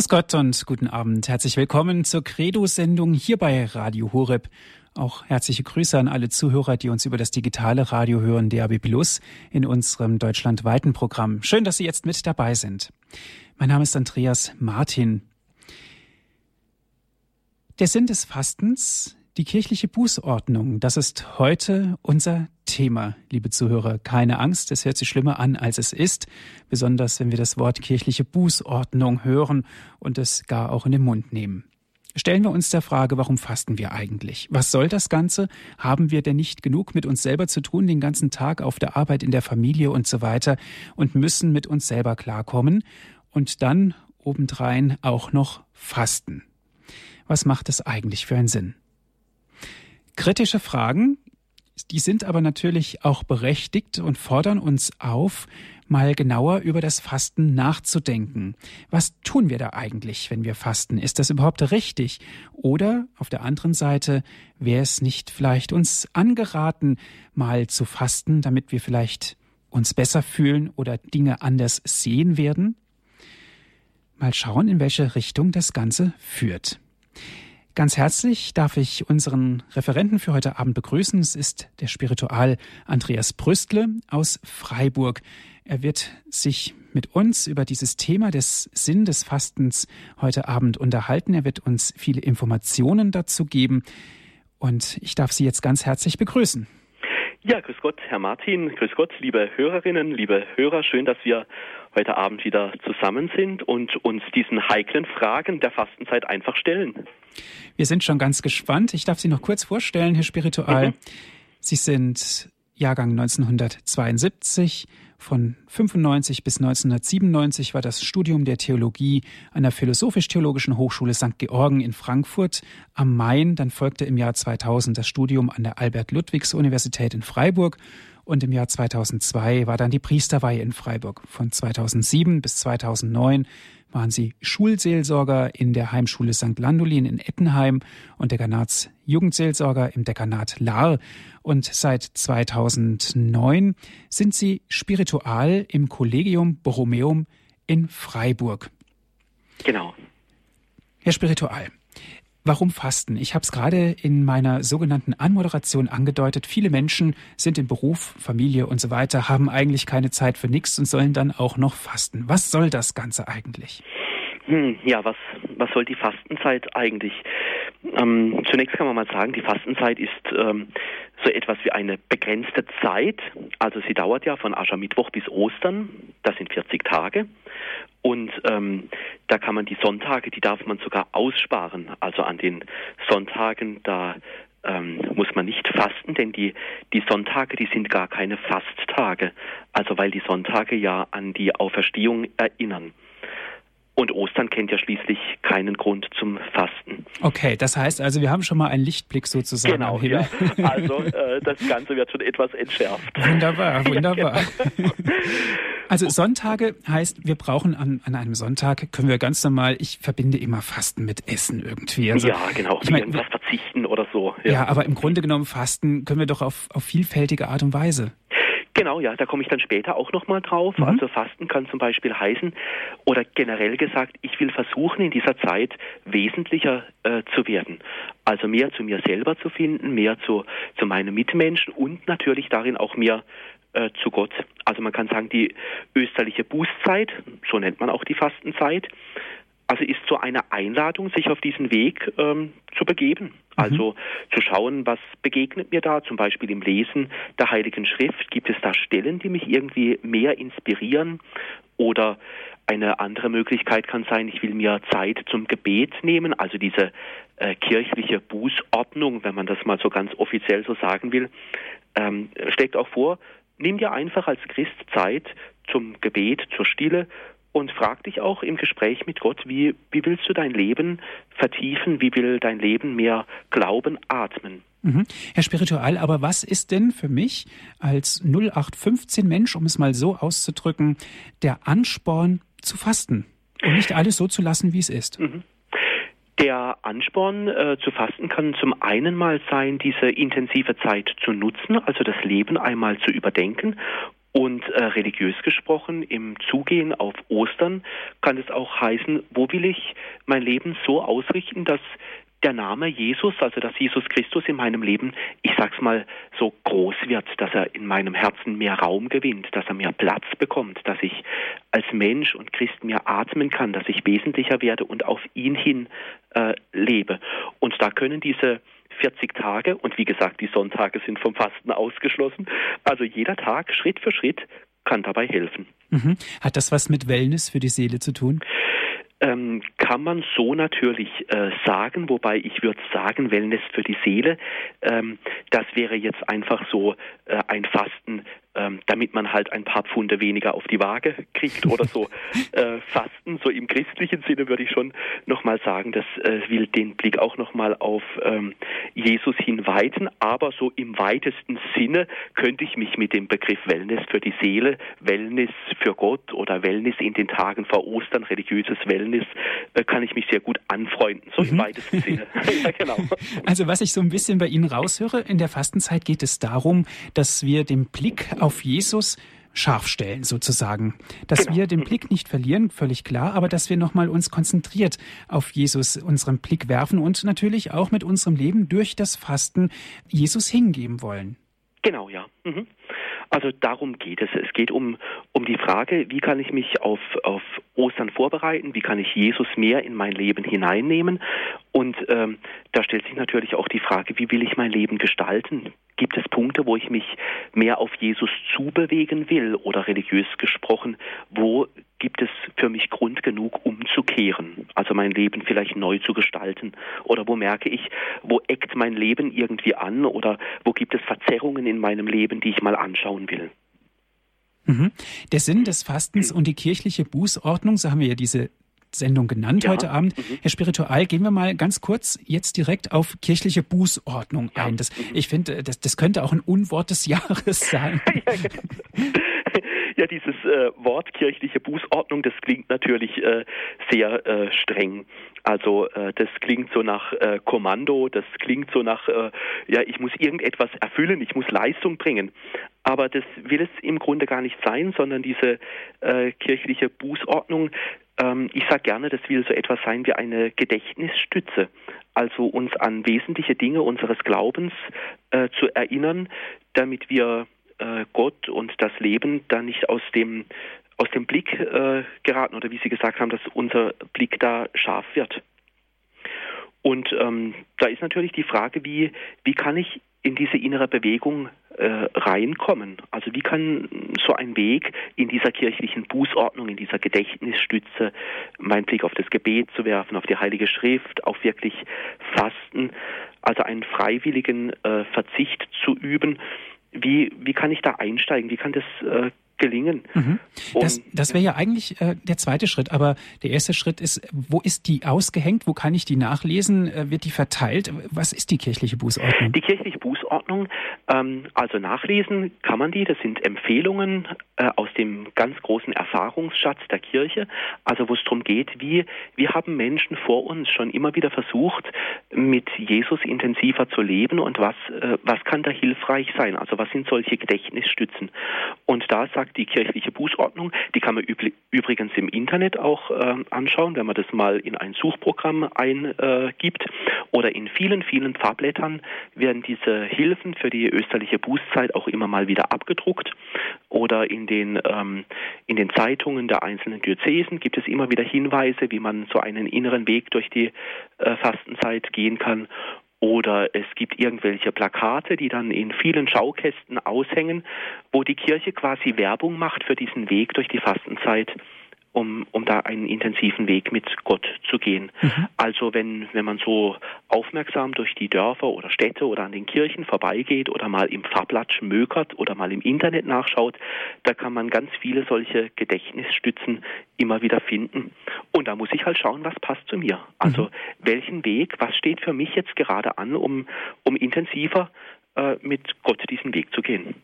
Grüß Gott und guten Abend. Herzlich willkommen zur Credo-Sendung hier bei Radio Horeb. Auch herzliche Grüße an alle Zuhörer, die uns über das digitale Radio hören, DAB Plus, in unserem deutschlandweiten Programm. Schön, dass Sie jetzt mit dabei sind. Mein Name ist Andreas Martin. Der Sinn des Fastens die kirchliche Bußordnung, das ist heute unser Thema, liebe Zuhörer. Keine Angst, es hört sich schlimmer an, als es ist, besonders wenn wir das Wort kirchliche Bußordnung hören und es gar auch in den Mund nehmen. Stellen wir uns der Frage, warum fasten wir eigentlich? Was soll das Ganze? Haben wir denn nicht genug mit uns selber zu tun, den ganzen Tag auf der Arbeit, in der Familie und so weiter und müssen mit uns selber klarkommen und dann obendrein auch noch fasten? Was macht es eigentlich für einen Sinn? Kritische Fragen, die sind aber natürlich auch berechtigt und fordern uns auf, mal genauer über das Fasten nachzudenken. Was tun wir da eigentlich, wenn wir fasten? Ist das überhaupt richtig? Oder auf der anderen Seite, wäre es nicht vielleicht uns angeraten, mal zu fasten, damit wir vielleicht uns besser fühlen oder Dinge anders sehen werden? Mal schauen, in welche Richtung das Ganze führt. Ganz herzlich darf ich unseren Referenten für heute Abend begrüßen. Es ist der Spiritual Andreas Brüstle aus Freiburg. Er wird sich mit uns über dieses Thema des Sinn des Fastens heute Abend unterhalten. Er wird uns viele Informationen dazu geben. Und ich darf Sie jetzt ganz herzlich begrüßen. Ja, grüß Gott, Herr Martin, grüß Gott, liebe Hörerinnen, liebe Hörer. Schön, dass wir heute Abend wieder zusammen sind und uns diesen heiklen Fragen der Fastenzeit einfach stellen. Wir sind schon ganz gespannt. Ich darf Sie noch kurz vorstellen, Herr Spiritual. Mhm. Sie sind Jahrgang 1972. Von 95 bis 1997 war das Studium der Theologie an der Philosophisch-Theologischen Hochschule St. Georgen in Frankfurt am Main. Dann folgte im Jahr 2000 das Studium an der Albert-Ludwigs-Universität in Freiburg und im Jahr 2002 war dann die Priesterweihe in Freiburg. Von 2007 bis 2009 waren sie Schulseelsorger in der Heimschule St. Landolin in Ettenheim und Dekanatsjugendseelsorger im Dekanat Lahr. Und seit 2009 sind sie Spiritual im Collegium Borromeum in Freiburg. Genau. Herr Spiritual, Warum Fasten? Ich habe es gerade in meiner sogenannten Anmoderation angedeutet. Viele Menschen sind im Beruf, Familie und so weiter, haben eigentlich keine Zeit für nichts und sollen dann auch noch fasten. Was soll das Ganze eigentlich? Hm, ja, was, was soll die Fastenzeit eigentlich? Ähm, zunächst kann man mal sagen, die Fastenzeit ist ähm, so etwas wie eine begrenzte Zeit. Also sie dauert ja von Aschermittwoch bis Ostern. Das sind 40 Tage. Und ähm, da kann man die Sonntage, die darf man sogar aussparen. Also an den Sonntagen, da ähm, muss man nicht fasten, denn die, die Sonntage, die sind gar keine Fasttage. Also weil die Sonntage ja an die Auferstehung erinnern. Und Ostern kennt ja schließlich keinen Grund zum Fasten. Okay, das heißt also, wir haben schon mal einen Lichtblick sozusagen. Genau, ja. Also äh, das Ganze wird schon etwas entschärft. Wunderbar, wunderbar. Ja, genau. Also Sonntage heißt, wir brauchen an, an einem Sonntag, können wir ganz normal, ich verbinde immer Fasten mit Essen irgendwie. Also, ja, genau, ich mein, irgendwas verzichten oder so. Ja. ja, aber im Grunde genommen Fasten können wir doch auf, auf vielfältige Art und Weise. Genau, ja, da komme ich dann später auch nochmal drauf. Mhm. Also Fasten kann zum Beispiel heißen, oder generell gesagt, ich will versuchen, in dieser Zeit wesentlicher äh, zu werden. Also mehr zu mir selber zu finden, mehr zu, zu meinen Mitmenschen und natürlich darin auch mehr äh, zu Gott. Also man kann sagen, die österliche Bußzeit, so nennt man auch die Fastenzeit, also ist so eine Einladung, sich auf diesen Weg ähm, zu begeben. Mhm. Also zu schauen, was begegnet mir da, zum Beispiel im Lesen der Heiligen Schrift. Gibt es da Stellen, die mich irgendwie mehr inspirieren? Oder eine andere Möglichkeit kann sein, ich will mir Zeit zum Gebet nehmen, also diese äh, kirchliche Bußordnung, wenn man das mal so ganz offiziell so sagen will, ähm, schlägt auch vor, nimm dir einfach als Christ Zeit zum Gebet, zur Stille und frag dich auch im Gespräch mit Gott, wie, wie willst du dein Leben vertiefen, wie will dein Leben mehr Glauben atmen? Mhm. Herr Spiritual, aber was ist denn für mich als 0815 Mensch, um es mal so auszudrücken, der Ansporn zu fasten und nicht alles so zu lassen, wie es ist? Mhm. Der Ansporn äh, zu fasten kann zum einen mal sein, diese intensive Zeit zu nutzen, also das Leben einmal zu überdenken Und äh, religiös gesprochen, im Zugehen auf Ostern kann es auch heißen, wo will ich mein Leben so ausrichten, dass der Name Jesus, also dass Jesus Christus in meinem Leben, ich sag's mal, so groß wird, dass er in meinem Herzen mehr Raum gewinnt, dass er mehr Platz bekommt, dass ich als Mensch und Christ mehr atmen kann, dass ich wesentlicher werde und auf ihn hin äh, lebe. Und da können diese 40 Tage und wie gesagt, die Sonntage sind vom Fasten ausgeschlossen. Also jeder Tag Schritt für Schritt kann dabei helfen. Mhm. Hat das was mit Wellness für die Seele zu tun? ähm, kann man so natürlich äh, sagen, wobei ich würde sagen, Wellness für die Seele, ähm, das wäre jetzt einfach so äh, ein Fasten ähm, damit man halt ein paar Pfunde weniger auf die Waage kriegt oder so. äh, Fasten, so im christlichen Sinne würde ich schon nochmal sagen, das äh, will den Blick auch nochmal auf ähm, Jesus hinweiten, aber so im weitesten Sinne könnte ich mich mit dem Begriff Wellness für die Seele, Wellness für Gott oder Wellness in den Tagen vor Ostern, religiöses Wellness, äh, kann ich mich sehr gut anfreunden, so mhm. im weitesten Sinne. ja, genau. Also was ich so ein bisschen bei Ihnen raushöre, in der Fastenzeit geht es darum, dass wir den Blick auf Jesus scharf stellen sozusagen, dass genau. wir den Blick nicht verlieren, völlig klar, aber dass wir nochmal uns konzentriert auf Jesus unseren Blick werfen und natürlich auch mit unserem Leben durch das Fasten Jesus hingeben wollen. Genau, ja. Mhm. Also darum geht es. Es geht um, um die Frage, wie kann ich mich auf, auf Ostern vorbereiten, wie kann ich Jesus mehr in mein Leben hineinnehmen. Und ähm, da stellt sich natürlich auch die Frage, wie will ich mein Leben gestalten? Gibt es Punkte, wo ich mich mehr auf Jesus zubewegen will oder religiös gesprochen, wo gibt es für mich Grund genug, umzukehren, also mein Leben vielleicht neu zu gestalten? Oder wo merke ich, wo eckt mein Leben irgendwie an oder wo gibt es Verzerrungen in meinem Leben, die ich mal anschauen will? Mhm. Der Sinn des Fastens und die kirchliche Bußordnung, so haben wir ja diese Sendung genannt ja. heute Abend. Mhm. Herr Spiritual, gehen wir mal ganz kurz jetzt direkt auf kirchliche Bußordnung ein. Das, mhm. Ich finde, das, das könnte auch ein Unwort des Jahres sein. ja, dieses äh, Wort kirchliche Bußordnung, das klingt natürlich äh, sehr äh, streng. Also äh, das klingt so nach äh, Kommando, das klingt so nach, äh, ja, ich muss irgendetwas erfüllen, ich muss Leistung bringen. Aber das will es im Grunde gar nicht sein, sondern diese kirchliche Bußordnung, ähm, ich sage gerne, das will so etwas sein wie eine Gedächtnisstütze, also uns an wesentliche Dinge unseres Glaubens zu erinnern, damit wir äh, Gott und das Leben dann nicht aus dem aus dem Blick äh, geraten oder wie Sie gesagt haben, dass unser Blick da scharf wird. Und ähm, da ist natürlich die Frage, wie, wie kann ich in diese innere Bewegung äh, reinkommen. Also wie kann so ein Weg in dieser kirchlichen Bußordnung, in dieser Gedächtnisstütze, meinen Blick auf das Gebet zu werfen, auf die Heilige Schrift, auf wirklich Fasten, also einen freiwilligen äh, Verzicht zu üben. Wie, wie kann ich da einsteigen? Wie kann das äh, gelingen. Mhm. Das, das wäre ja eigentlich äh, der zweite Schritt, aber der erste Schritt ist, wo ist die ausgehängt? Wo kann ich die nachlesen? Äh, wird die verteilt? Was ist die kirchliche Bußordnung? Die kirchliche Bußordnung, ähm, also nachlesen kann man die. Das sind Empfehlungen äh, aus dem ganz großen Erfahrungsschatz der Kirche, also wo es darum geht, wie, wie haben Menschen vor uns schon immer wieder versucht, mit Jesus intensiver zu leben und was, äh, was kann da hilfreich sein? Also was sind solche Gedächtnisstützen? Und da sagt die kirchliche Bußordnung. Die kann man übrigens im Internet auch äh, anschauen, wenn man das mal in ein Suchprogramm eingibt. Oder in vielen, vielen Pfarrblättern werden diese Hilfen für die österliche Bußzeit auch immer mal wieder abgedruckt. Oder in den, ähm, in den Zeitungen der einzelnen Diözesen gibt es immer wieder Hinweise, wie man so einen inneren Weg durch die äh, Fastenzeit gehen kann. Oder es gibt irgendwelche Plakate, die dann in vielen Schaukästen aushängen, wo die Kirche quasi Werbung macht für diesen Weg durch die Fastenzeit um, um da einen intensiven Weg mit Gott zu gehen. Mhm. Also wenn, wenn man so aufmerksam durch die Dörfer oder Städte oder an den Kirchen vorbeigeht oder mal im Farblatt schmökert oder mal im Internet nachschaut, da kann man ganz viele solche Gedächtnisstützen immer wieder finden. Und da muss ich halt schauen, was passt zu mir. Also mhm. welchen Weg, was steht für mich jetzt gerade an, um, um intensiver äh, mit Gott diesen Weg zu gehen.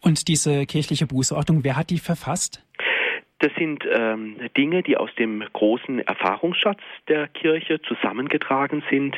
Und diese kirchliche Bußordnung, wer hat die verfasst? Das sind ähm, Dinge, die aus dem großen Erfahrungsschatz der Kirche zusammengetragen sind,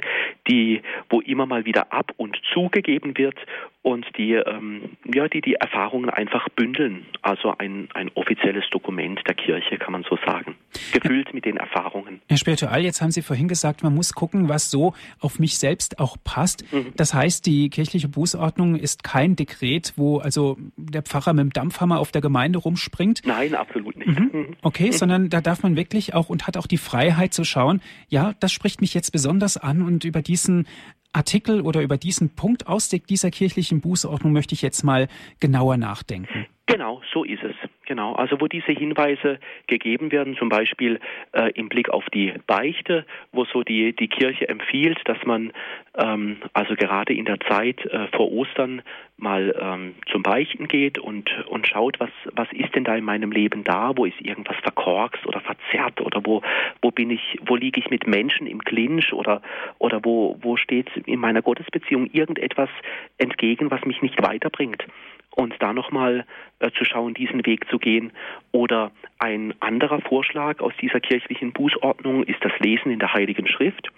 die, wo immer mal wieder ab und zugegeben wird und die, ähm, ja, die die Erfahrungen einfach bündeln. Also ein, ein offizielles Dokument der Kirche, kann man so sagen. Gefüllt mit den Erfahrungen. Herr Spiritual, jetzt haben Sie vorhin gesagt, man muss gucken, was so auf mich selbst auch passt. Mhm. Das heißt, die kirchliche Bußordnung ist kein Dekret, wo also der Pfarrer mit dem Dampfhammer auf der Gemeinde rumspringt. Nein, absolut nicht. Mhm. mhm. Okay, mhm. sondern da darf man wirklich auch und hat auch die Freiheit zu schauen, ja, das spricht mich jetzt besonders an und über diesen Artikel oder über diesen Punkt aus dieser kirchlichen Bußordnung möchte ich jetzt mal genauer nachdenken. Genau, so ist es. Genau, also wo diese Hinweise gegeben werden, zum Beispiel äh, im Blick auf die Beichte, wo so die, die Kirche empfiehlt, dass man ähm, also gerade in der Zeit äh, vor Ostern mal ähm, zum Beichten geht und, und schaut, was, was ist denn da in meinem Leben da, wo ist irgendwas verkorkst oder verzerrt oder wo, wo bin ich, wo liege ich mit Menschen im Clinch oder, oder wo, wo steht in meiner Gottesbeziehung irgendetwas entgegen, was mich nicht weiterbringt und da nochmal äh, zu schauen, diesen Weg zu gehen. Oder ein anderer Vorschlag aus dieser kirchlichen Bußordnung ist das Lesen in der Heiligen Schrift,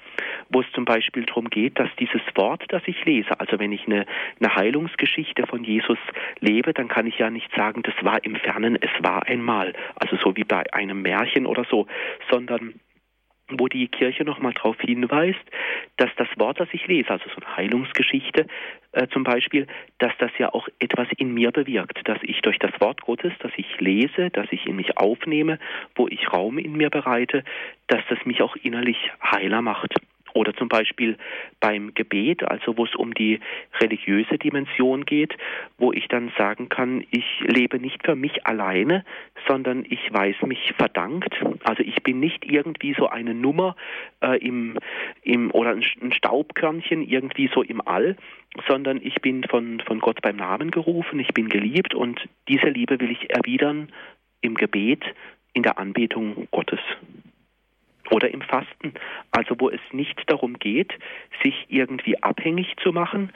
wo es zum Beispiel darum geht, dass dieses Wort, das ich lese, also wenn ich eine, eine Heilungsgeschichte von Jesus lebe, dann kann ich ja nicht sagen, das war im Fernen, es war einmal, also so wie bei einem Märchen oder so, sondern wo die Kirche nochmal darauf hinweist, dass das Wort, das ich lese, also so eine Heilungsgeschichte äh, zum Beispiel, dass das ja auch etwas in mir bewirkt, dass ich durch das Wort Gottes, das ich lese, das ich in mich aufnehme, wo ich Raum in mir bereite, dass das mich auch innerlich heiler macht. Oder zum Beispiel beim Gebet, also wo es um die religiöse Dimension geht, wo ich dann sagen kann, ich lebe nicht für mich alleine, sondern ich weiß mich verdankt. Also ich bin nicht irgendwie so eine Nummer äh, im, im oder ein Staubkörnchen irgendwie so im All, sondern ich bin von, von Gott beim Namen gerufen, ich bin geliebt und diese Liebe will ich erwidern im Gebet, in der Anbetung Gottes oder im Fasten, also wo es nicht darum geht, sich irgendwie abhängig zu machen,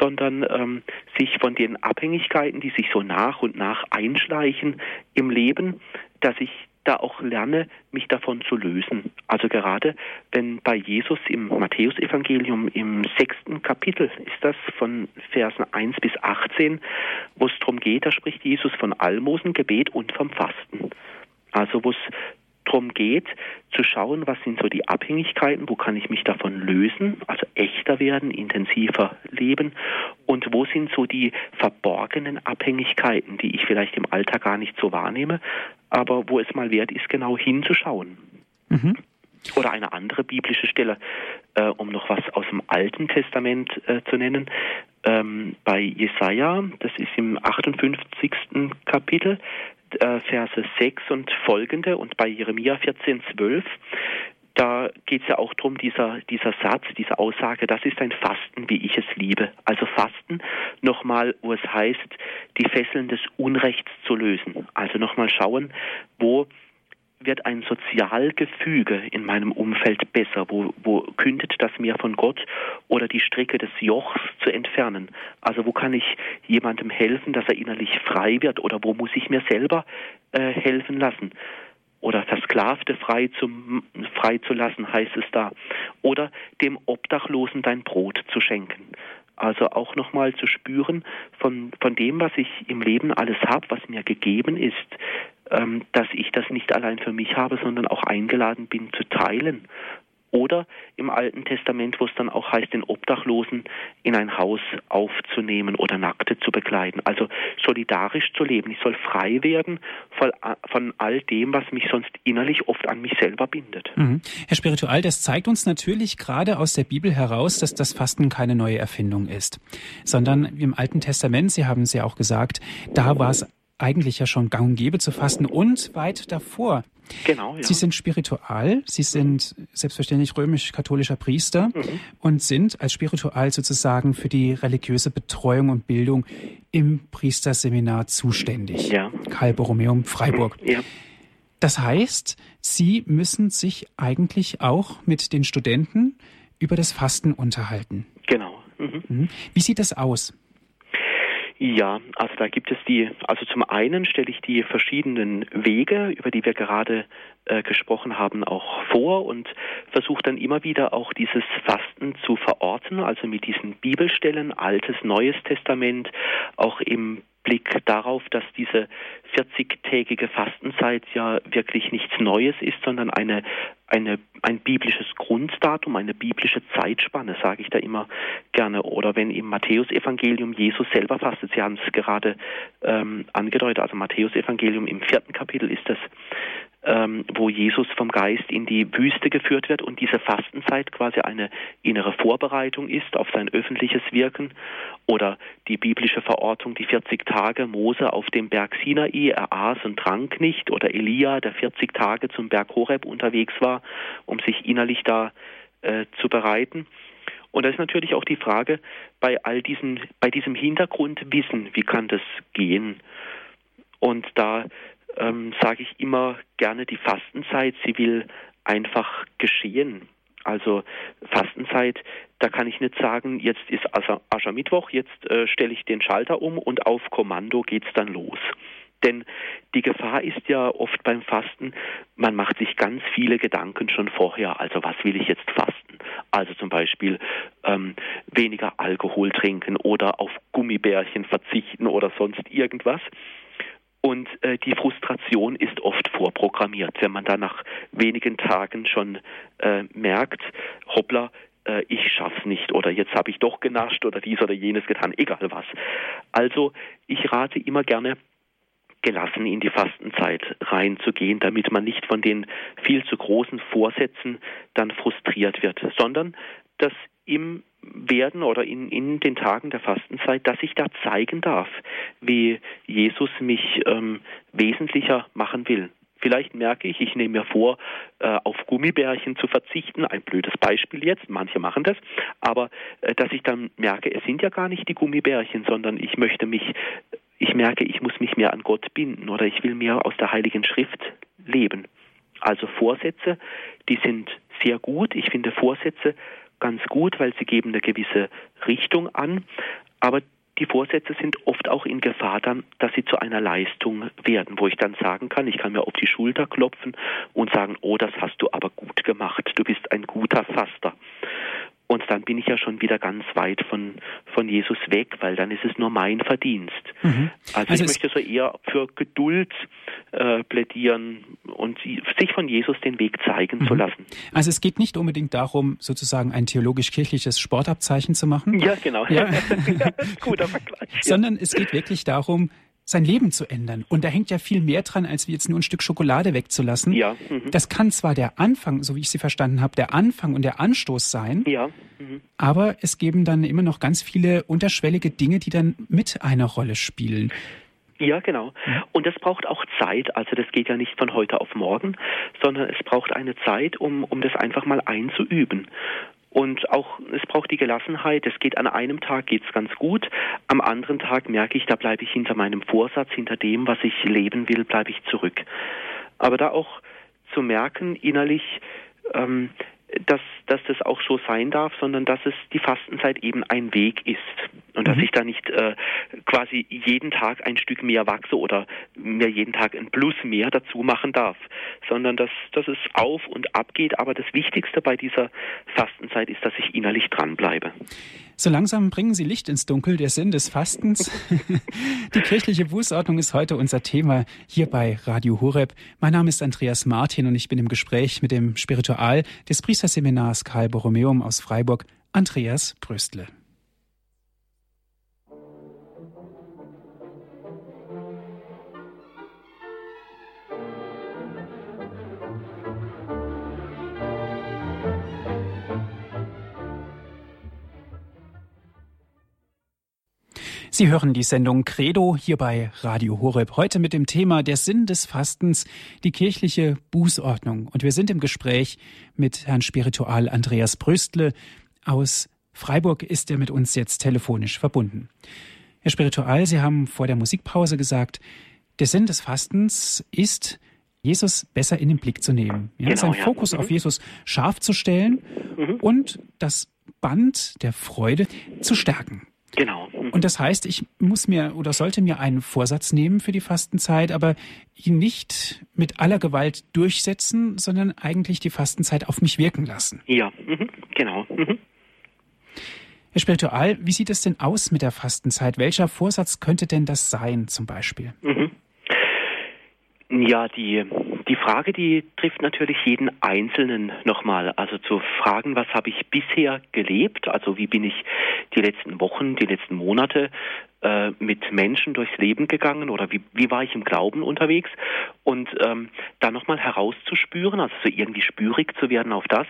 sondern ähm, sich von den Abhängigkeiten, die sich so nach und nach einschleichen im Leben, dass ich da auch lerne, mich davon zu lösen. Also gerade wenn bei Jesus im Matthäusevangelium im sechsten Kapitel ist das von Versen 1 bis 18, wo es darum geht, da spricht Jesus von Almosen, Gebet und vom Fasten. Also wo es darum geht, zu schauen, was sind so die Abhängigkeiten, wo kann ich mich davon lösen, also echter werden, intensiver leben und wo sind so die verborgenen Abhängigkeiten, die ich vielleicht im Alltag gar nicht so wahrnehme, aber wo es mal wert ist, genau hinzuschauen. Mhm. Oder eine andere biblische Stelle, äh, um noch was aus dem Alten Testament äh, zu nennen. Ähm, bei Jesaja, das ist im 58. Kapitel, äh, Verse 6 und folgende und bei Jeremia 14, 12, da geht es ja auch darum, dieser, dieser Satz, diese Aussage, das ist ein Fasten, wie ich es liebe. Also Fasten, nochmal, wo es heißt, die Fesseln des Unrechts zu lösen. Also nochmal schauen, wo wird ein Sozialgefüge in meinem Umfeld besser? Wo, wo kündet das mir von Gott oder die Stricke des Jochs zu entfernen? Also wo kann ich jemandem helfen, dass er innerlich frei wird oder wo muss ich mir selber äh, helfen lassen? Oder Versklavte frei, zum, frei zu lassen, heißt es da. Oder dem Obdachlosen dein Brot zu schenken. Also auch nochmal zu spüren von, von dem, was ich im Leben alles habe, was mir gegeben ist, ähm, dass ich das nicht allein für mich habe, sondern auch eingeladen bin zu teilen. Oder im Alten Testament, wo es dann auch heißt, den Obdachlosen in ein Haus aufzunehmen oder Nackte zu begleiten. Also solidarisch zu leben. Ich soll frei werden von, all dem, was mich sonst innerlich oft an mich selber bindet. Mhm. Herr Spiritual, das zeigt uns natürlich gerade aus der Bibel heraus, dass das Fasten keine neue Erfindung ist, sondern im Alten Testament, Sie haben es ja auch gesagt, da war es eigentlich ja schon gang und gäbe zu fasten und weit davor. Genau, ja. Sie sind spiritual, Sie sind selbstverständlich römisch-katholischer Priester mhm. und sind als spiritual sozusagen für die religiöse Betreuung und Bildung im Priesterseminar zuständig. Ja. Karl Borromeum, Freiburg. Ja. Das heißt, Sie müssen sich eigentlich auch mit den Studenten über das Fasten unterhalten. Genau. Mhm. mhm. Wie sieht das aus? Ja, also da gibt es die, also zum einen stelle ich die verschiedenen Wege, über die wir gerade äh, gesprochen haben, auch vor und versuche dann immer wieder auch dieses Fasten zu verorten, also mit diesen Bibelstellen, Altes, Neues Testament, auch im Blick darauf, dass diese 40-tägige Fastenzeit ja wirklich nichts Neues ist, sondern eine, eine, ein biblisches Grunddatum, eine biblische Zeitspanne, sage ich da immer gerne. Oder wenn im Matthäusevangelium Jesus selber fastet, Sie haben es gerade ähm, angedeutet, also Matthäusevangelium im vierten Kapitel ist das ähm, wo Jesus vom Geist in die Wüste geführt wird und diese Fastenzeit quasi eine innere Vorbereitung ist auf sein öffentliches Wirken oder die biblische Verortung, die 40 Tage Mose auf dem Berg Sinai, er aß und trank nicht oder Elia, der 40 Tage zum Berg Horeb unterwegs war, um sich innerlich da äh, zu bereiten. Und da ist natürlich auch die Frage, bei all diesen, bei diesem Hintergrundwissen, wie kann das gehen? Und da ähm, sage ich immer gerne die Fastenzeit, sie will einfach geschehen. Also Fastenzeit, da kann ich nicht sagen, jetzt ist Aschermittwoch, jetzt äh, stelle ich den Schalter um und auf Kommando geht's dann los. Denn die Gefahr ist ja oft beim Fasten, man macht sich ganz viele Gedanken schon vorher. Also was will ich jetzt fasten? Also zum Beispiel ähm, weniger Alkohol trinken oder auf Gummibärchen verzichten oder sonst irgendwas. Und äh, die Frustration ist oft vorprogrammiert, wenn man da nach wenigen Tagen schon äh, merkt, hoppla, äh, ich schaff's nicht oder jetzt habe ich doch genascht oder dies oder jenes getan, egal was. Also ich rate immer gerne gelassen in die Fastenzeit reinzugehen, damit man nicht von den viel zu großen Vorsätzen dann frustriert wird, sondern dass im werden oder in, in den Tagen der Fastenzeit, dass ich da zeigen darf, wie Jesus mich ähm, wesentlicher machen will. Vielleicht merke ich, ich nehme mir vor, äh, auf Gummibärchen zu verzichten. Ein blödes Beispiel jetzt, manche machen das. Aber äh, dass ich dann merke, es sind ja gar nicht die Gummibärchen, sondern ich möchte mich, ich merke, ich muss mich mehr an Gott binden oder ich will mehr aus der Heiligen Schrift leben. Also Vorsätze, die sind sehr gut. Ich finde Vorsätze ganz gut, weil sie geben eine gewisse Richtung an, aber die Vorsätze sind oft auch in Gefahr dann, dass sie zu einer Leistung werden, wo ich dann sagen kann, ich kann mir auf die Schulter klopfen und sagen, oh, das hast du aber gut gemacht, du bist ein guter Faster. Und dann bin ich ja schon wieder ganz weit von, von Jesus weg, weil dann ist es nur mein Verdienst. Mhm. Also, also, ich möchte so eher für Geduld äh, plädieren und sich von Jesus den Weg zeigen mhm. zu lassen. Also es geht nicht unbedingt darum, sozusagen ein theologisch-kirchliches Sportabzeichen zu machen. Ja, genau. Ja. Guter Vergleich. Sondern es geht wirklich darum, sein Leben zu ändern. Und da hängt ja viel mehr dran, als wie jetzt nur ein Stück Schokolade wegzulassen. Ja. Mhm. Das kann zwar der Anfang, so wie ich Sie verstanden habe, der Anfang und der Anstoß sein. Ja. Mhm. Aber es geben dann immer noch ganz viele unterschwellige Dinge, die dann mit einer Rolle spielen. Ja, genau. Und das braucht auch Zeit. Also das geht ja nicht von heute auf morgen, sondern es braucht eine Zeit, um, um das einfach mal einzuüben. Und auch es braucht die Gelassenheit. Es geht an einem Tag geht's ganz gut, am anderen Tag merke ich, da bleibe ich hinter meinem Vorsatz, hinter dem, was ich leben will, bleibe ich zurück. Aber da auch zu merken innerlich, ähm, dass, dass das auch so sein darf, sondern dass es die Fastenzeit eben ein Weg ist und dass mhm. ich da nicht äh, quasi jeden Tag ein Stück mehr wachse oder mir jeden Tag ein Plus mehr dazu machen darf, sondern dass, dass es auf und ab geht. Aber das Wichtigste bei dieser Fastenzeit ist, dass ich innerlich dranbleibe. So langsam bringen Sie Licht ins Dunkel, der Sinn des Fastens. Die kirchliche Bußordnung ist heute unser Thema hier bei Radio Horeb. Mein Name ist Andreas Martin und ich bin im Gespräch mit dem Spiritual des Priesterseminars Karl Borromeum aus Freiburg, Andreas Bröstle. Sie hören die Sendung Credo hier bei Radio Horeb. Heute mit dem Thema Der Sinn des Fastens, die kirchliche Bußordnung. Und wir sind im Gespräch mit Herrn Spiritual Andreas Bröstle. Aus Freiburg ist er mit uns jetzt telefonisch verbunden. Herr Spiritual, Sie haben vor der Musikpause gesagt, der Sinn des Fastens ist, Jesus besser in den Blick zu nehmen. Ja, genau, seinen ja. Fokus mhm. auf Jesus scharf zu stellen mhm. und das Band der Freude zu stärken. Genau. Mhm. Und das heißt, ich muss mir oder sollte mir einen Vorsatz nehmen für die Fastenzeit, aber ihn nicht mit aller Gewalt durchsetzen, sondern eigentlich die Fastenzeit auf mich wirken lassen. Ja, mhm. genau. Mhm. Herr Spiritual, wie sieht es denn aus mit der Fastenzeit? Welcher Vorsatz könnte denn das sein, zum Beispiel? Mhm. Ja, die, die Frage, die trifft natürlich jeden Einzelnen nochmal. Also zu fragen, was habe ich bisher gelebt? Also wie bin ich die letzten Wochen, die letzten Monate äh, mit Menschen durchs Leben gegangen oder wie, wie war ich im Glauben unterwegs? Und ähm, da nochmal herauszuspüren, also so irgendwie spürig zu werden auf das,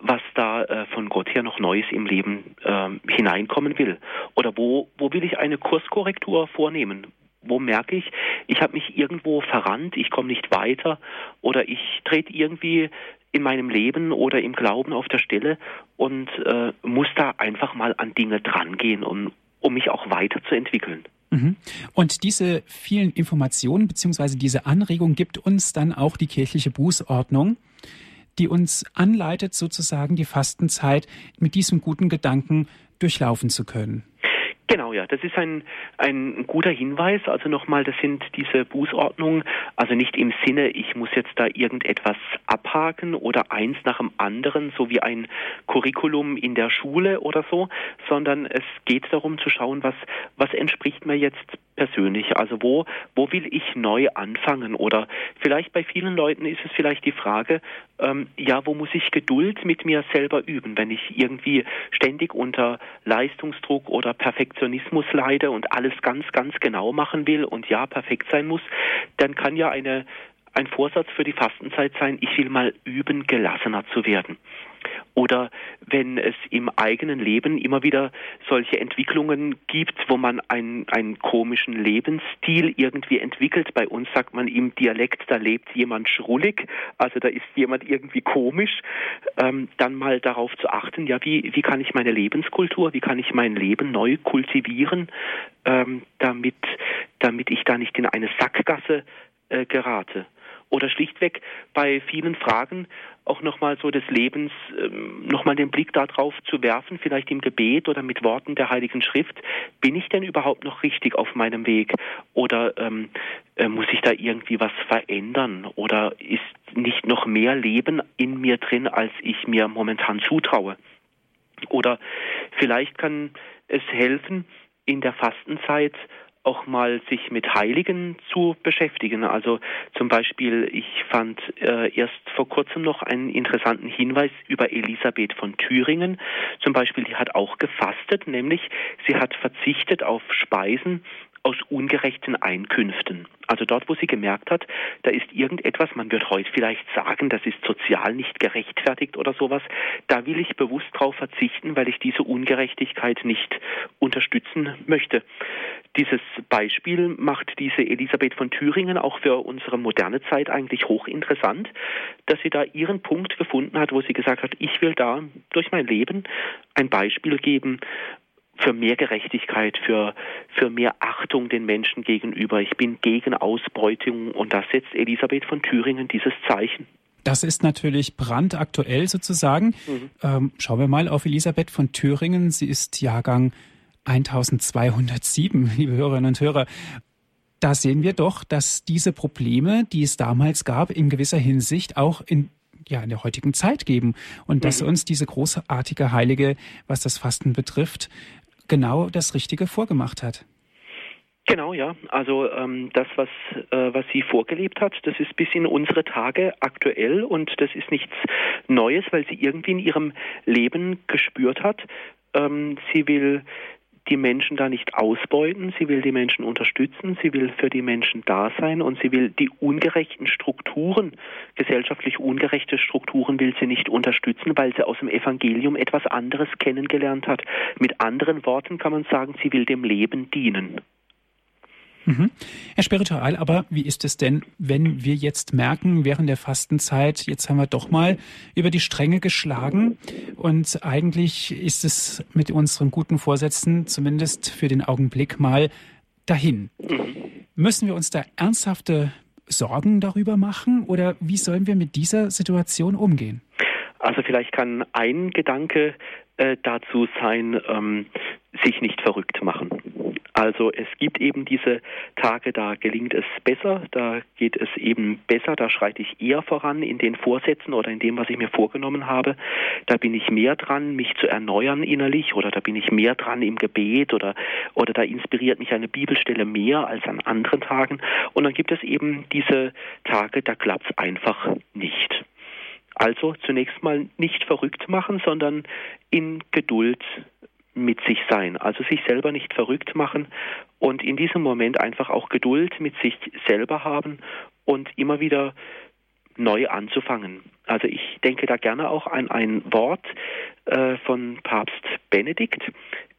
was da äh, von Gott her noch Neues im Leben äh, hineinkommen will. Oder wo, wo will ich eine Kurskorrektur vornehmen? Wo merke ich, ich habe mich irgendwo verrannt, ich komme nicht weiter oder ich trete irgendwie in meinem Leben oder im Glauben auf der Stelle und äh, muss da einfach mal an Dinge drangehen, um, um mich auch weiterzuentwickeln. Mhm. Und diese vielen Informationen bzw. diese Anregung gibt uns dann auch die kirchliche Bußordnung, die uns anleitet, sozusagen die Fastenzeit mit diesem guten Gedanken durchlaufen zu können. Genau, ja, das ist ein, ein guter Hinweis. Also nochmal, das sind diese Bußordnungen, also nicht im Sinne, ich muss jetzt da irgendetwas abhaken oder eins nach dem anderen, so wie ein Curriculum in der Schule oder so, sondern es geht darum zu schauen, was, was entspricht mir jetzt persönlich. Also wo, wo will ich neu anfangen? Oder vielleicht bei vielen Leuten ist es vielleicht die Frage, ähm, ja, wo muss ich Geduld mit mir selber üben, wenn ich irgendwie ständig unter Leistungsdruck oder Perfektionismus leide und alles ganz, ganz genau machen will und ja, perfekt sein muss, dann kann ja eine, ein Vorsatz für die Fastenzeit sein, ich will mal üben, gelassener zu werden. Oder wenn es im eigenen Leben immer wieder solche Entwicklungen gibt, wo man einen, einen komischen Lebensstil irgendwie entwickelt. Bei uns sagt man im Dialekt, da lebt jemand schrullig, also da ist jemand irgendwie komisch. Ähm, dann mal darauf zu achten, ja, wie, wie kann ich meine Lebenskultur, wie kann ich mein Leben neu kultivieren, ähm, damit, damit ich da nicht in eine Sackgasse äh, gerate oder schlichtweg bei vielen Fragen auch nochmal so des Lebens, ähm, nochmal den Blick darauf zu werfen, vielleicht im Gebet oder mit Worten der Heiligen Schrift, bin ich denn überhaupt noch richtig auf meinem Weg? Oder ähm, äh, muss ich da irgendwie was verändern? Oder ist nicht noch mehr Leben in mir drin, als ich mir momentan zutraue? Oder vielleicht kann es helfen, in der Fastenzeit auch mal sich mit Heiligen zu beschäftigen. Also zum Beispiel, ich fand äh, erst vor kurzem noch einen interessanten Hinweis über Elisabeth von Thüringen. Zum Beispiel, die hat auch gefastet, nämlich sie hat verzichtet auf Speisen aus ungerechten Einkünften. Also dort, wo sie gemerkt hat, da ist irgendetwas, man wird heute vielleicht sagen, das ist sozial nicht gerechtfertigt oder sowas, da will ich bewusst darauf verzichten, weil ich diese Ungerechtigkeit nicht unterstützen möchte. Dieses Beispiel macht diese Elisabeth von Thüringen auch für unsere moderne Zeit eigentlich hochinteressant, dass sie da ihren Punkt gefunden hat, wo sie gesagt hat, ich will da durch mein Leben ein Beispiel geben, für mehr Gerechtigkeit, für, für mehr Achtung den Menschen gegenüber. Ich bin gegen Ausbeutung und da setzt Elisabeth von Thüringen dieses Zeichen. Das ist natürlich brandaktuell sozusagen. Mhm. Ähm, schauen wir mal auf Elisabeth von Thüringen. Sie ist Jahrgang 1207, liebe Hörerinnen und Hörer. Da sehen wir doch, dass diese Probleme, die es damals gab, in gewisser Hinsicht auch in ja, in der heutigen Zeit geben und mhm. dass uns diese großartige Heilige, was das Fasten betrifft, genau das Richtige vorgemacht hat. Genau, ja. Also ähm, das, was, äh, was sie vorgelebt hat, das ist bis in unsere Tage aktuell und das ist nichts Neues, weil sie irgendwie in ihrem Leben gespürt hat, ähm, sie will die Menschen da nicht ausbeuten, sie will die Menschen unterstützen, sie will für die Menschen da sein und sie will die ungerechten Strukturen, gesellschaftlich ungerechte Strukturen will sie nicht unterstützen, weil sie aus dem Evangelium etwas anderes kennengelernt hat. Mit anderen Worten kann man sagen, sie will dem Leben dienen. Mhm. Herr Spiritual, aber wie ist es denn, wenn wir jetzt merken, während der Fastenzeit, jetzt haben wir doch mal über die Stränge geschlagen und eigentlich ist es mit unseren guten Vorsätzen zumindest für den Augenblick mal dahin. Mhm. Müssen wir uns da ernsthafte Sorgen darüber machen oder wie sollen wir mit dieser Situation umgehen? Also vielleicht kann ein Gedanke äh, dazu sein, ähm, sich nicht verrückt machen. Also es gibt eben diese Tage, da gelingt es besser, da geht es eben besser, da schreite ich eher voran in den Vorsätzen oder in dem, was ich mir vorgenommen habe. Da bin ich mehr dran, mich zu erneuern innerlich oder da bin ich mehr dran im Gebet oder, oder da inspiriert mich eine Bibelstelle mehr als an anderen Tagen. Und dann gibt es eben diese Tage, da klappt es einfach nicht. Also zunächst mal nicht verrückt machen, sondern in Geduld mit sich sein, also sich selber nicht verrückt machen und in diesem Moment einfach auch Geduld mit sich selber haben und immer wieder neu anzufangen. Also ich denke da gerne auch an ein Wort äh, von Papst Benedikt,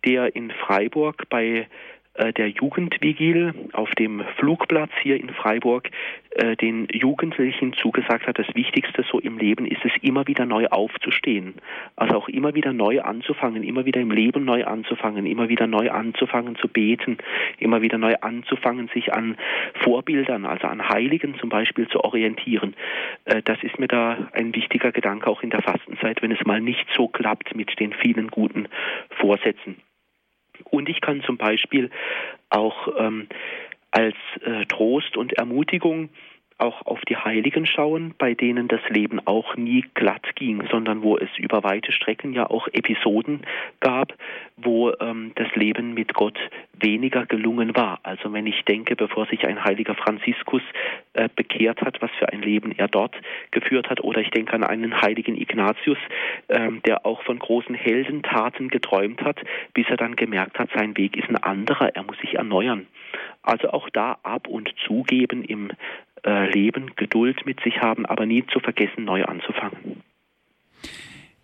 der in Freiburg bei der Jugendvigil auf dem Flugplatz hier in Freiburg äh, den Jugendlichen zugesagt hat, das Wichtigste so im Leben ist es, immer wieder neu aufzustehen. Also auch immer wieder neu anzufangen, immer wieder im Leben neu anzufangen, immer wieder neu anzufangen zu beten, immer wieder neu anzufangen, sich an Vorbildern, also an Heiligen zum Beispiel zu orientieren. Äh, das ist mir da ein wichtiger Gedanke auch in der Fastenzeit, wenn es mal nicht so klappt mit den vielen guten Vorsätzen. Und ich kann zum Beispiel auch ähm, als äh, Trost und Ermutigung auch auf die Heiligen schauen, bei denen das Leben auch nie glatt ging, sondern wo es über weite Strecken ja auch Episoden gab, wo ähm, das Leben mit Gott weniger gelungen war. Also wenn ich denke, bevor sich ein heiliger Franziskus äh, bekehrt hat, was für ein Leben er dort geführt hat, oder ich denke an einen heiligen Ignatius, ähm, der auch von großen Heldentaten geträumt hat, bis er dann gemerkt hat, sein Weg ist ein anderer, er muss sich erneuern. Also auch da ab und zugeben im äh, leben, Geduld mit sich haben, aber nie zu vergessen, neu anzufangen.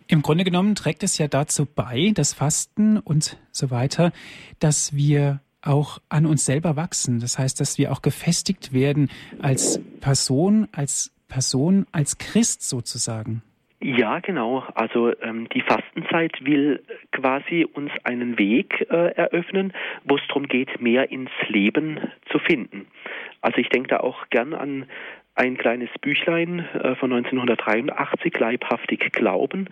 Im Grunde genommen trägt es ja dazu bei, das Fasten und so weiter, dass wir auch an uns selber wachsen. Das heißt, dass wir auch gefestigt werden als Person, als Person, als Christ sozusagen. Ja, genau. Also ähm, die Fastenzeit will quasi uns einen Weg äh, eröffnen, wo es darum geht, mehr ins Leben zu finden. Also ich denke da auch gern an ein kleines Büchlein äh, von 1983, Leibhaftig Glauben,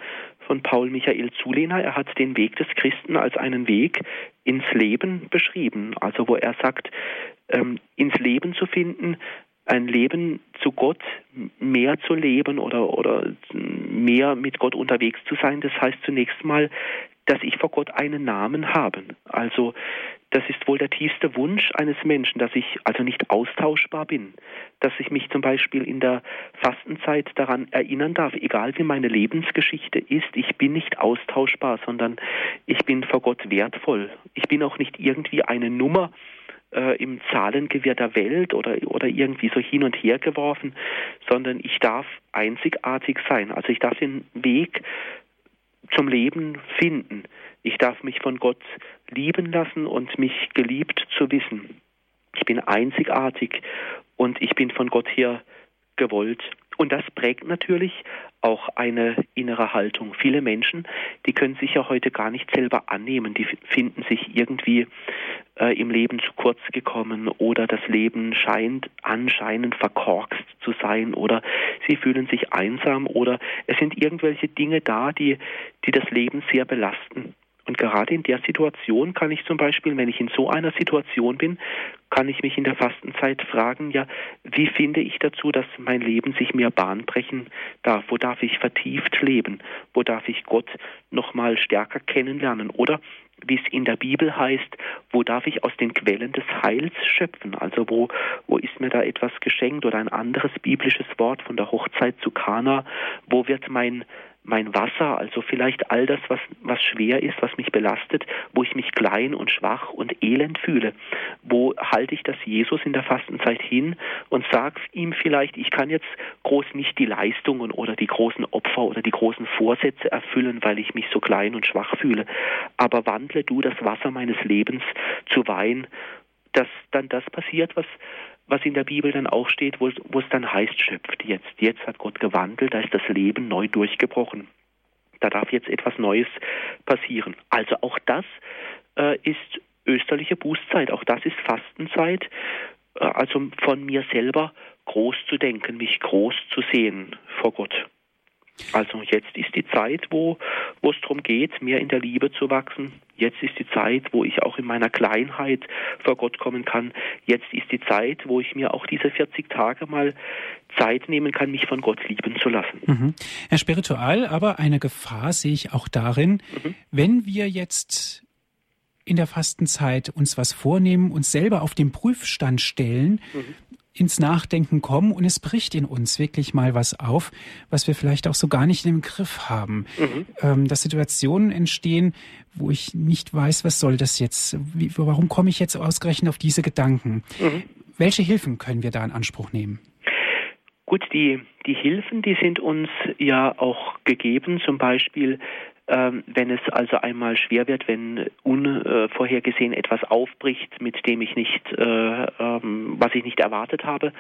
von Paul Michael Zulehner. Er hat den Weg des Christen als einen Weg ins Leben beschrieben. Also wo er sagt, ähm, ins Leben zu finden, ein Leben zu Gott mehr zu leben oder, oder mehr mit Gott unterwegs zu sein, das heißt zunächst mal, dass ich vor Gott einen Namen habe. Also das ist wohl der tiefste Wunsch eines Menschen, dass ich also nicht austauschbar bin, dass ich mich zum Beispiel in der Fastenzeit daran erinnern darf, egal wie meine Lebensgeschichte ist, ich bin nicht austauschbar, sondern ich bin vor Gott wertvoll. Ich bin auch nicht irgendwie eine Nummer äh, im Zahlengewirr der Welt oder, oder irgendwie so hin und her geworfen, sondern ich darf einzigartig sein. Also ich darf den Weg zum Leben finden. Ich darf mich von Gott lieben lassen und mich geliebt zu wissen. Ich bin einzigartig und ich bin von Gott her gewollt. Und das prägt natürlich auch eine innere Haltung. Viele Menschen, die können sich ja heute gar nicht selber annehmen, die finden sich irgendwie äh, im Leben zu kurz gekommen oder das Leben scheint anscheinend verkorkst zu sein oder sie fühlen sich einsam oder es sind irgendwelche Dinge da, die, die das Leben sehr belasten. Und gerade in der Situation kann ich zum Beispiel, wenn ich in so einer Situation bin, kann ich mich in der Fastenzeit fragen, ja, wie finde ich dazu, dass mein Leben sich mehr Bahn brechen darf? Wo darf ich vertieft leben? Wo darf ich Gott nochmal stärker kennenlernen? Oder wie es in der Bibel heißt, wo darf ich aus den Quellen des Heils schöpfen? Also wo, wo ist mir da etwas geschenkt oder ein anderes biblisches Wort von der Hochzeit zu Kana? Wo wird mein mein Wasser, also vielleicht all das, was, was schwer ist, was mich belastet, wo ich mich klein und schwach und elend fühle. Wo halte ich das Jesus in der Fastenzeit hin und sage ihm vielleicht, ich kann jetzt groß nicht die Leistungen oder die großen Opfer oder die großen Vorsätze erfüllen, weil ich mich so klein und schwach fühle. Aber wandle du das Wasser meines Lebens zu Wein, dass dann das passiert, was, was in der Bibel dann auch steht, wo es, dann heißt, schöpft jetzt. Jetzt hat Gott gewandelt, da ist das Leben neu durchgebrochen. Da darf jetzt etwas Neues passieren. Also auch das äh, ist österliche Bußzeit, auch das ist Fastenzeit, äh, also von mir selber groß zu denken, mich groß zu sehen vor Gott. Also jetzt ist die Zeit, wo, wo es darum geht, mehr in der Liebe zu wachsen. Jetzt ist die Zeit, wo ich auch in meiner Kleinheit vor Gott kommen kann. Jetzt ist die Zeit, wo ich mir auch diese 40 Tage mal Zeit nehmen kann, mich von Gott lieben zu lassen. Mhm. Herr Spiritual, aber eine Gefahr sehe ich auch darin, mhm. wenn wir jetzt in der Fastenzeit uns was vornehmen, uns selber auf den Prüfstand stellen, mhm ins Nachdenken kommen und es bricht in uns wirklich mal was auf, was wir vielleicht auch so gar nicht im Griff haben. Mhm. Ähm, dass Situationen entstehen, wo ich nicht weiß, was soll das jetzt? Wie, warum komme ich jetzt ausgerechnet auf diese Gedanken? Mhm. Welche Hilfen können wir da in Anspruch nehmen? Gut, die, die Hilfen, die sind uns ja auch gegeben, zum Beispiel wenn es also einmal schwer wird, wenn unvorhergesehen etwas aufbricht, mit dem ich nicht, äh, ähm, was ich nicht erwartet habe,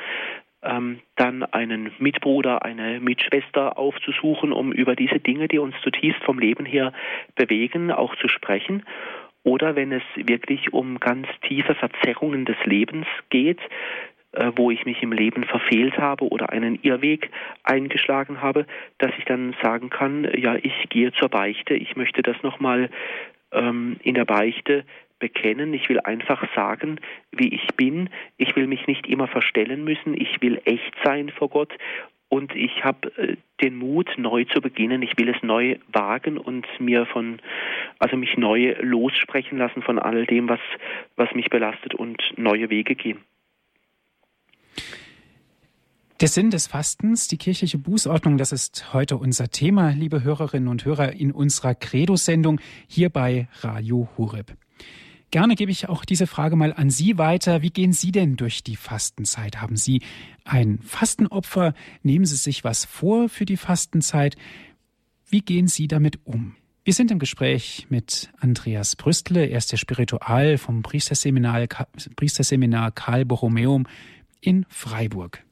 ähm, dann einen Mitbruder, eine Mitschwester aufzusuchen, um über diese Dinge, die uns zutiefst vom Leben her bewegen, auch zu sprechen. Oder wenn es wirklich um ganz tiefe Verzerrungen des Lebens geht, wo ich mich im Leben verfehlt habe oder einen Irrweg eingeschlagen habe, dass ich dann sagen kann, ja, ich gehe zur Beichte, ich möchte das nochmal ähm, in der Beichte bekennen, ich will einfach sagen, wie ich bin, ich will mich nicht immer verstellen müssen, ich will echt sein vor Gott. Und ich habe äh, den Mut, neu zu beginnen. Ich will es neu wagen und mir von, also mich neu lossprechen lassen von all dem, was, was mich belastet und neue Wege gehen. Der Sinn des Fastens, die kirchliche Bußordnung, das ist heute unser Thema, liebe Hörerinnen und Hörer, in unserer Credo-Sendung hier bei Radio Hureb. Gerne gebe ich auch diese Frage mal an Sie weiter. Wie gehen Sie denn durch die Fastenzeit? Haben Sie ein Fastenopfer? Nehmen Sie sich was vor für die Fastenzeit? Wie gehen Sie damit um? Wir sind im Gespräch mit Andreas Brüstle. Er ist der Spiritual vom Priesterseminar, Priesterseminar Karl Borromeum in Freiburg.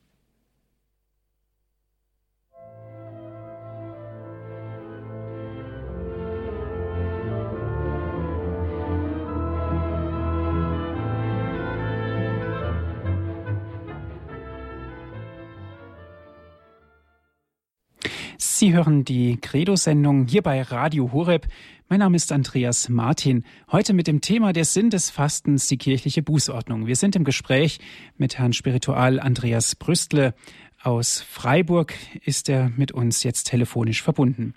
Sie hören die Credo-Sendung hier bei Radio Horeb. Mein Name ist Andreas Martin. Heute mit dem Thema der Sinn des Fastens, die kirchliche Bußordnung. Wir sind im Gespräch mit Herrn Spiritual Andreas Brüstle. Aus Freiburg ist er mit uns jetzt telefonisch verbunden.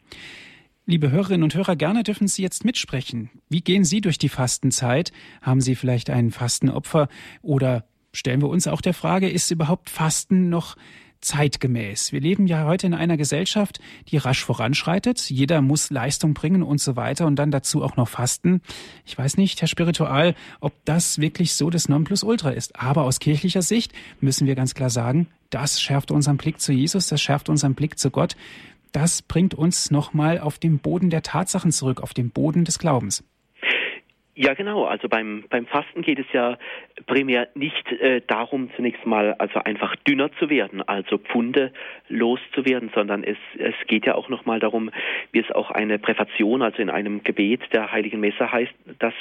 Liebe Hörerinnen und Hörer, gerne dürfen Sie jetzt mitsprechen. Wie gehen Sie durch die Fastenzeit? Haben Sie vielleicht ein Fastenopfer? Oder stellen wir uns auch der Frage, ist überhaupt Fasten noch zeitgemäß. Wir leben ja heute in einer Gesellschaft, die rasch voranschreitet. Jeder muss Leistung bringen und so weiter und dann dazu auch noch fasten. Ich weiß nicht, Herr Spiritual, ob das wirklich so das Nonplusultra ist. Aber aus kirchlicher Sicht müssen wir ganz klar sagen, das schärft unseren Blick zu Jesus, das schärft unseren Blick zu Gott. Das bringt uns nochmal auf den Boden der Tatsachen zurück, auf den Boden des Glaubens. Ja, genau. Also beim, beim Fasten geht es ja primär nicht äh, darum, zunächst mal also einfach dünner zu werden, also Pfunde loszuwerden, sondern es, es geht ja auch nochmal darum, wie es auch eine Präfation, also in einem Gebet der Heiligen Messe heißt, dass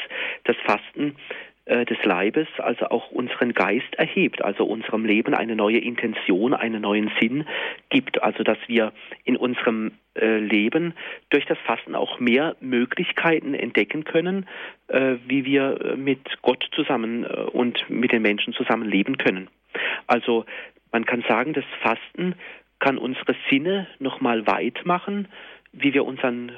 das Fasten des Leibes, also auch unseren Geist erhebt, also unserem Leben eine neue Intention, einen neuen Sinn gibt, also dass wir in unserem äh, Leben durch das Fasten auch mehr Möglichkeiten entdecken können, äh, wie wir mit Gott zusammen und mit den Menschen zusammen leben können. Also man kann sagen, das Fasten kann unsere Sinne nochmal weit machen, wie wir unseren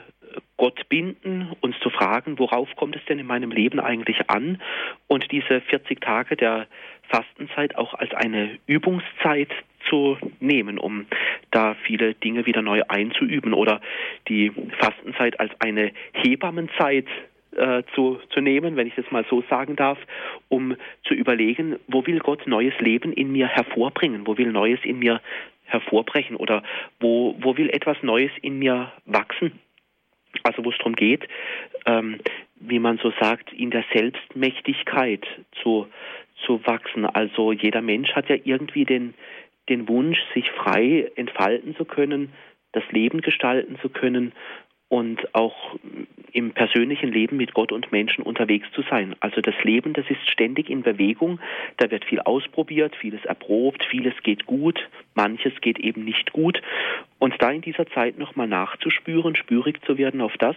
Gott binden, uns zu fragen, worauf kommt es denn in meinem Leben eigentlich an? Und diese 40 Tage der Fastenzeit auch als eine Übungszeit zu nehmen, um da viele Dinge wieder neu einzuüben oder die Fastenzeit als eine Hebammenzeit äh, zu, zu nehmen, wenn ich das mal so sagen darf, um zu überlegen, wo will Gott neues Leben in mir hervorbringen, wo will Neues in mir hervorbrechen oder wo, wo will etwas Neues in mir wachsen. Also wo es darum geht, ähm, wie man so sagt, in der Selbstmächtigkeit zu, zu wachsen. Also jeder Mensch hat ja irgendwie den, den Wunsch, sich frei entfalten zu können, das Leben gestalten zu können und auch im persönlichen Leben mit Gott und Menschen unterwegs zu sein. Also das Leben, das ist ständig in Bewegung, da wird viel ausprobiert, vieles erprobt, vieles geht gut, manches geht eben nicht gut Und da in dieser Zeit nochmal nachzuspüren, spürig zu werden auf das,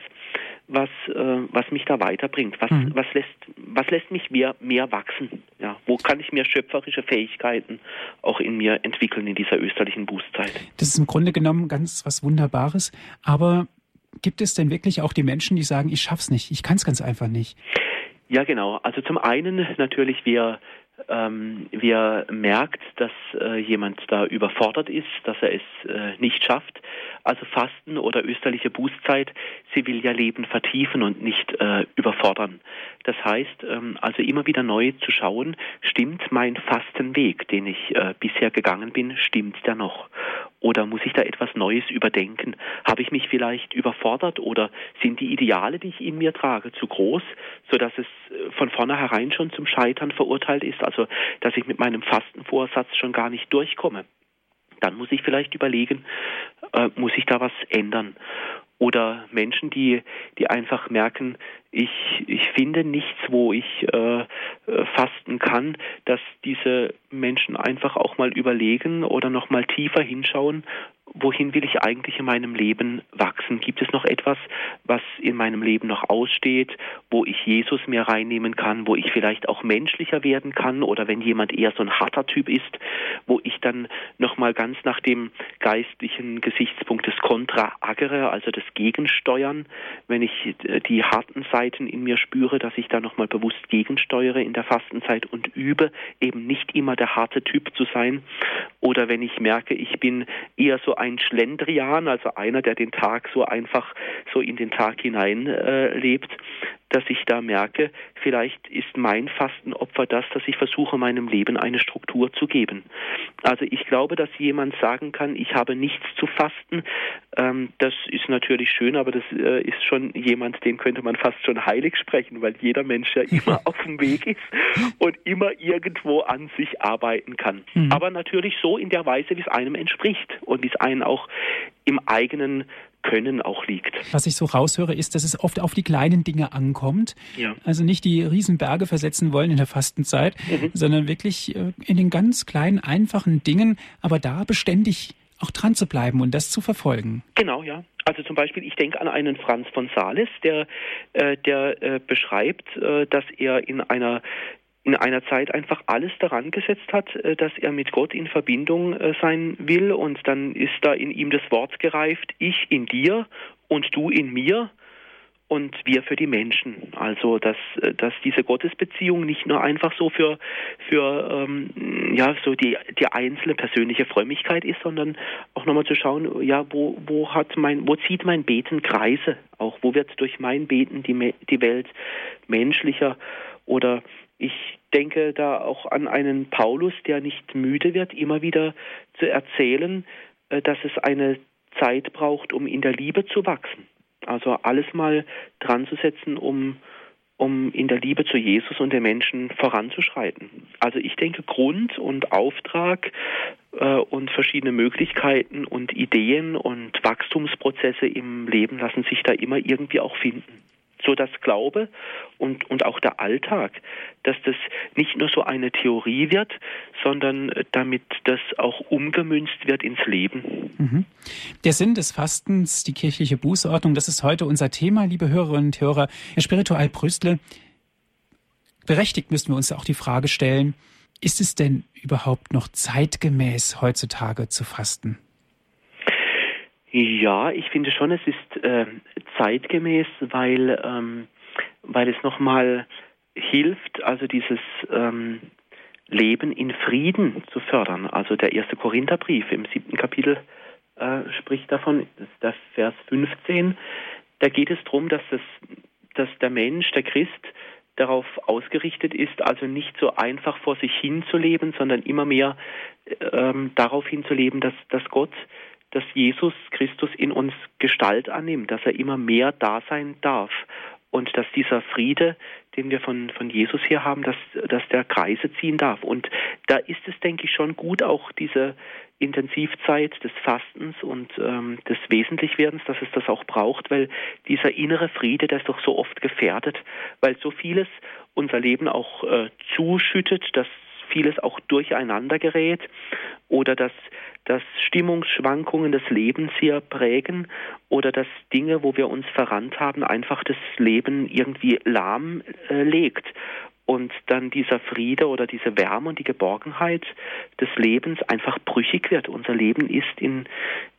was, äh, was mich da weiterbringt, was, mhm. was, lässt, was lässt mich mehr, mehr wachsen, ja, wo kann ich mehr schöpferische Fähigkeiten auch in mir entwickeln in dieser österlichen Bußzeit. Das ist im Grunde genommen ganz was Wunderbares, aber gibt es denn wirklich auch die Menschen, die sagen, ich schaff's nicht, ich kann es ganz einfach nicht? Ja, genau. Also zum einen natürlich, wir ähm, wer merkt, dass äh, jemand da überfordert ist, dass er es äh, nicht schafft. Also Fasten oder österliche Bußzeit, sie will ja Leben vertiefen und nicht äh, überfordern. Das heißt, ähm, also immer wieder neu zu schauen, stimmt mein Fastenweg, den ich äh, bisher gegangen bin, stimmt der noch? Oder muss ich da etwas Neues überdenken? Habe ich mich vielleicht überfordert oder sind die Ideale, die ich in mir trage, zu groß, sodass es äh, von vornherein schon zum Scheitern verurteilt ist? Also, dass ich mit meinem Fastenvorsatz schon gar nicht durchkomme. Dann muss ich vielleicht überlegen, äh, muss ich da was ändern? Oder Menschen, die, die einfach merken, ich, ich finde nichts, wo ich äh, äh fasten kann, dass diese Menschen einfach auch mal überlegen oder noch mal tiefer hinschauen wohin will ich eigentlich in meinem Leben wachsen? Gibt es noch etwas, was in meinem Leben noch aussteht, wo ich Jesus mehr reinnehmen kann, wo ich vielleicht auch menschlicher werden kann oder wenn jemand eher so ein harter Typ ist, wo ich dann nochmal ganz nach dem geistlichen Gesichtspunkt des Kontra agere, also des Gegensteuern, wenn ich äh, die harten Seiten in mir spüre, dass ich da nochmal bewusst gegensteuere in der Fastenzeit und übe, eben nicht immer der harte Typ zu sein oder wenn ich merke, ich bin eher so ein Schlendrian, also einer, der den Tag so einfach so in den Tag hinein äh, lebt, dass ich da merke, vielleicht ist mein Fastenopfer das, dass ich versuche, meinem Leben eine Struktur zu geben. Also ich glaube, dass jemand sagen kann, ich habe nichts zu fasten. Ähm, das ist natürlich schön, aber das äh, ist schon jemand, den könnte man fast schon heilig sprechen, weil jeder Mensch ja immer auf dem Weg ist und immer irgendwo an sich arbeiten kann. Mhm. Aber natürlich so in der Weise, wie es einem entspricht und wie es einen auch im eigenen können auch liegt. Was ich so raushöre, ist, dass es oft auf die kleinen Dinge ankommt. Ja. Also nicht die Riesenberge versetzen wollen in der Fastenzeit, mhm. sondern wirklich äh, in den ganz kleinen, einfachen Dingen, aber da beständig auch dran zu bleiben und das zu verfolgen. Genau, ja. Also zum Beispiel, ich denke an einen Franz von Sales, der, äh, der äh, beschreibt, äh, dass er in einer in einer Zeit einfach alles daran gesetzt hat, äh, dass er mit Gott in Verbindung äh, sein will und dann ist da in ihm das Wort gereift, ich in dir und du in mir und wir für die Menschen. Also dass, äh, dass diese Gottesbeziehung nicht nur einfach so für, für ähm, ja, so die, die einzelne persönliche Frömmigkeit ist, sondern auch nochmal zu schauen, ja, wo, wo hat mein, wo zieht mein Beten Kreise? Auch wo wird durch mein Beten die, die Welt menschlicher oder ich denke da auch an einen Paulus, der nicht müde wird, immer wieder zu erzählen, äh, dass es eine Zeit braucht, um in der Liebe zu wachsen. Also alles mal dran zu setzen, um, um in der Liebe zu Jesus und den Menschen voranzuschreiten. Also ich denke, Grund und Auftrag äh, und verschiedene Möglichkeiten und Ideen und Wachstumsprozesse im Leben lassen sich da immer irgendwie auch finden so dass Glaube und, und auch der Alltag, dass das nicht nur so eine Theorie wird, sondern damit das auch umgemünzt wird ins Leben. Mhm. Der Sinn des Fastens, die kirchliche Bußordnung, das ist heute unser Thema, liebe Hörerinnen und Hörer. Herr Spiritual Brüstle, berechtigt müssen wir uns auch die Frage stellen, ist es denn überhaupt noch zeitgemäß heutzutage zu fasten? Ja, ich finde schon, es ist äh, zeitgemäß, weil, ähm, weil es nochmal hilft, also dieses ähm, Leben in Frieden zu fördern. Also der erste Korintherbrief im siebten Kapitel äh, spricht davon, das ist der Vers 15. Da geht es darum, dass, das, dass der Mensch, der Christ, darauf ausgerichtet ist, also nicht so einfach vor sich hin zu leben, sondern immer mehr ähm, darauf hinzuleben, dass, dass Gott dass Jesus Christus in uns Gestalt annimmt, dass er immer mehr da sein darf und dass dieser Friede, den wir von, von Jesus hier haben, dass, dass der Kreise ziehen darf. Und da ist es, denke ich, schon gut, auch diese Intensivzeit des Fastens und ähm, des Wesentlichwerdens, dass es das auch braucht, weil dieser innere Friede, der ist doch so oft gefährdet, weil so vieles unser Leben auch äh, zuschüttet, dass vieles auch durcheinander gerät oder dass, dass Stimmungsschwankungen des Lebens hier prägen oder dass Dinge, wo wir uns verrannt haben, einfach das Leben irgendwie lahm äh, legt und dann dieser Friede oder diese Wärme und die Geborgenheit des Lebens einfach brüchig wird. Unser Leben ist in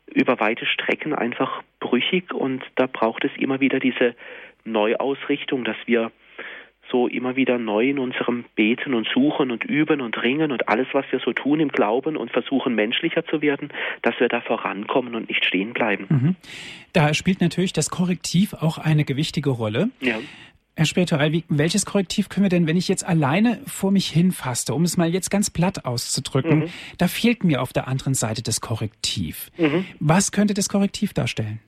über weite Strecken einfach brüchig und da braucht es immer wieder diese Neuausrichtung, dass wir so immer wieder neu in unserem Beten und Suchen und Üben und Ringen und alles, was wir so tun im Glauben und versuchen menschlicher zu werden, dass wir da vorankommen und nicht stehen bleiben. Mhm. Da spielt natürlich das Korrektiv auch eine gewichtige Rolle. Ja. Herr Spiritual, welches Korrektiv können wir denn, wenn ich jetzt alleine vor mich hinfaste, um es mal jetzt ganz platt auszudrücken, mhm. da fehlt mir auf der anderen Seite das Korrektiv. Mhm. Was könnte das Korrektiv darstellen?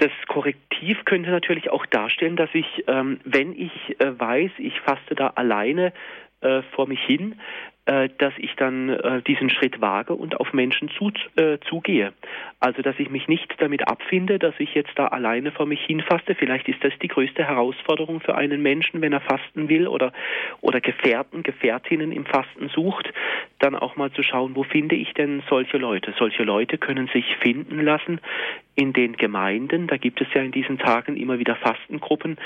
Das Korrektiv könnte natürlich auch darstellen, dass ich, ähm, wenn ich äh, weiß, ich faste da alleine äh, vor mich hin, äh, dass ich dann diesen Schritt wage und auf Menschen zu, zugehe. Also dass ich mich nicht damit abfinde, dass ich jetzt da alleine vor mich hinfaste. Vielleicht ist das die größte Herausforderung für einen Menschen, wenn er fasten will oder, oder Gefährten, Gefährtinnen im Fasten sucht, dann auch mal zu schauen, wo finde ich denn solche Leute? Solche Leute können sich finden lassen in den Gemeinden. Da gibt es ja in diesen Tagen immer wieder Fastengruppen.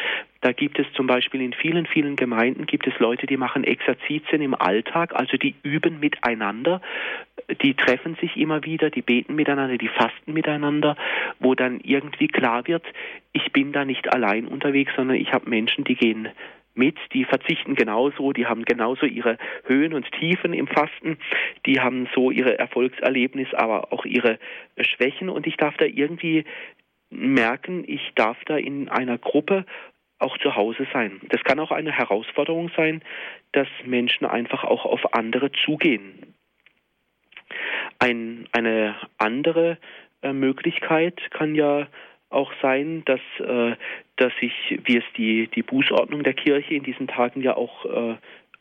Da gibt es zum Beispiel in vielen, vielen Gemeinden gibt es Leute, die machen Exerzitien im Alltag, also die üben miteinander, die treffen sich immer wieder, die beten miteinander, die fasten miteinander, wo dann irgendwie klar wird, ich bin da nicht allein unterwegs, sondern ich habe Menschen, die gehen mit, die verzichten genauso, die haben genauso ihre Höhen und Tiefen im Fasten, die haben so ihre Erfolgserlebnisse, aber auch ihre Schwächen und ich darf da irgendwie merken, ich darf da in einer Gruppe auch zu Hause sein. Das kann auch eine Herausforderung sein, dass Menschen einfach auch auf andere zugehen. Ein, eine andere äh, Möglichkeit kann ja auch sein, dass, äh, dass ich, wie es die, die Bußordnung der Kirche in diesen Tagen ja auch äh,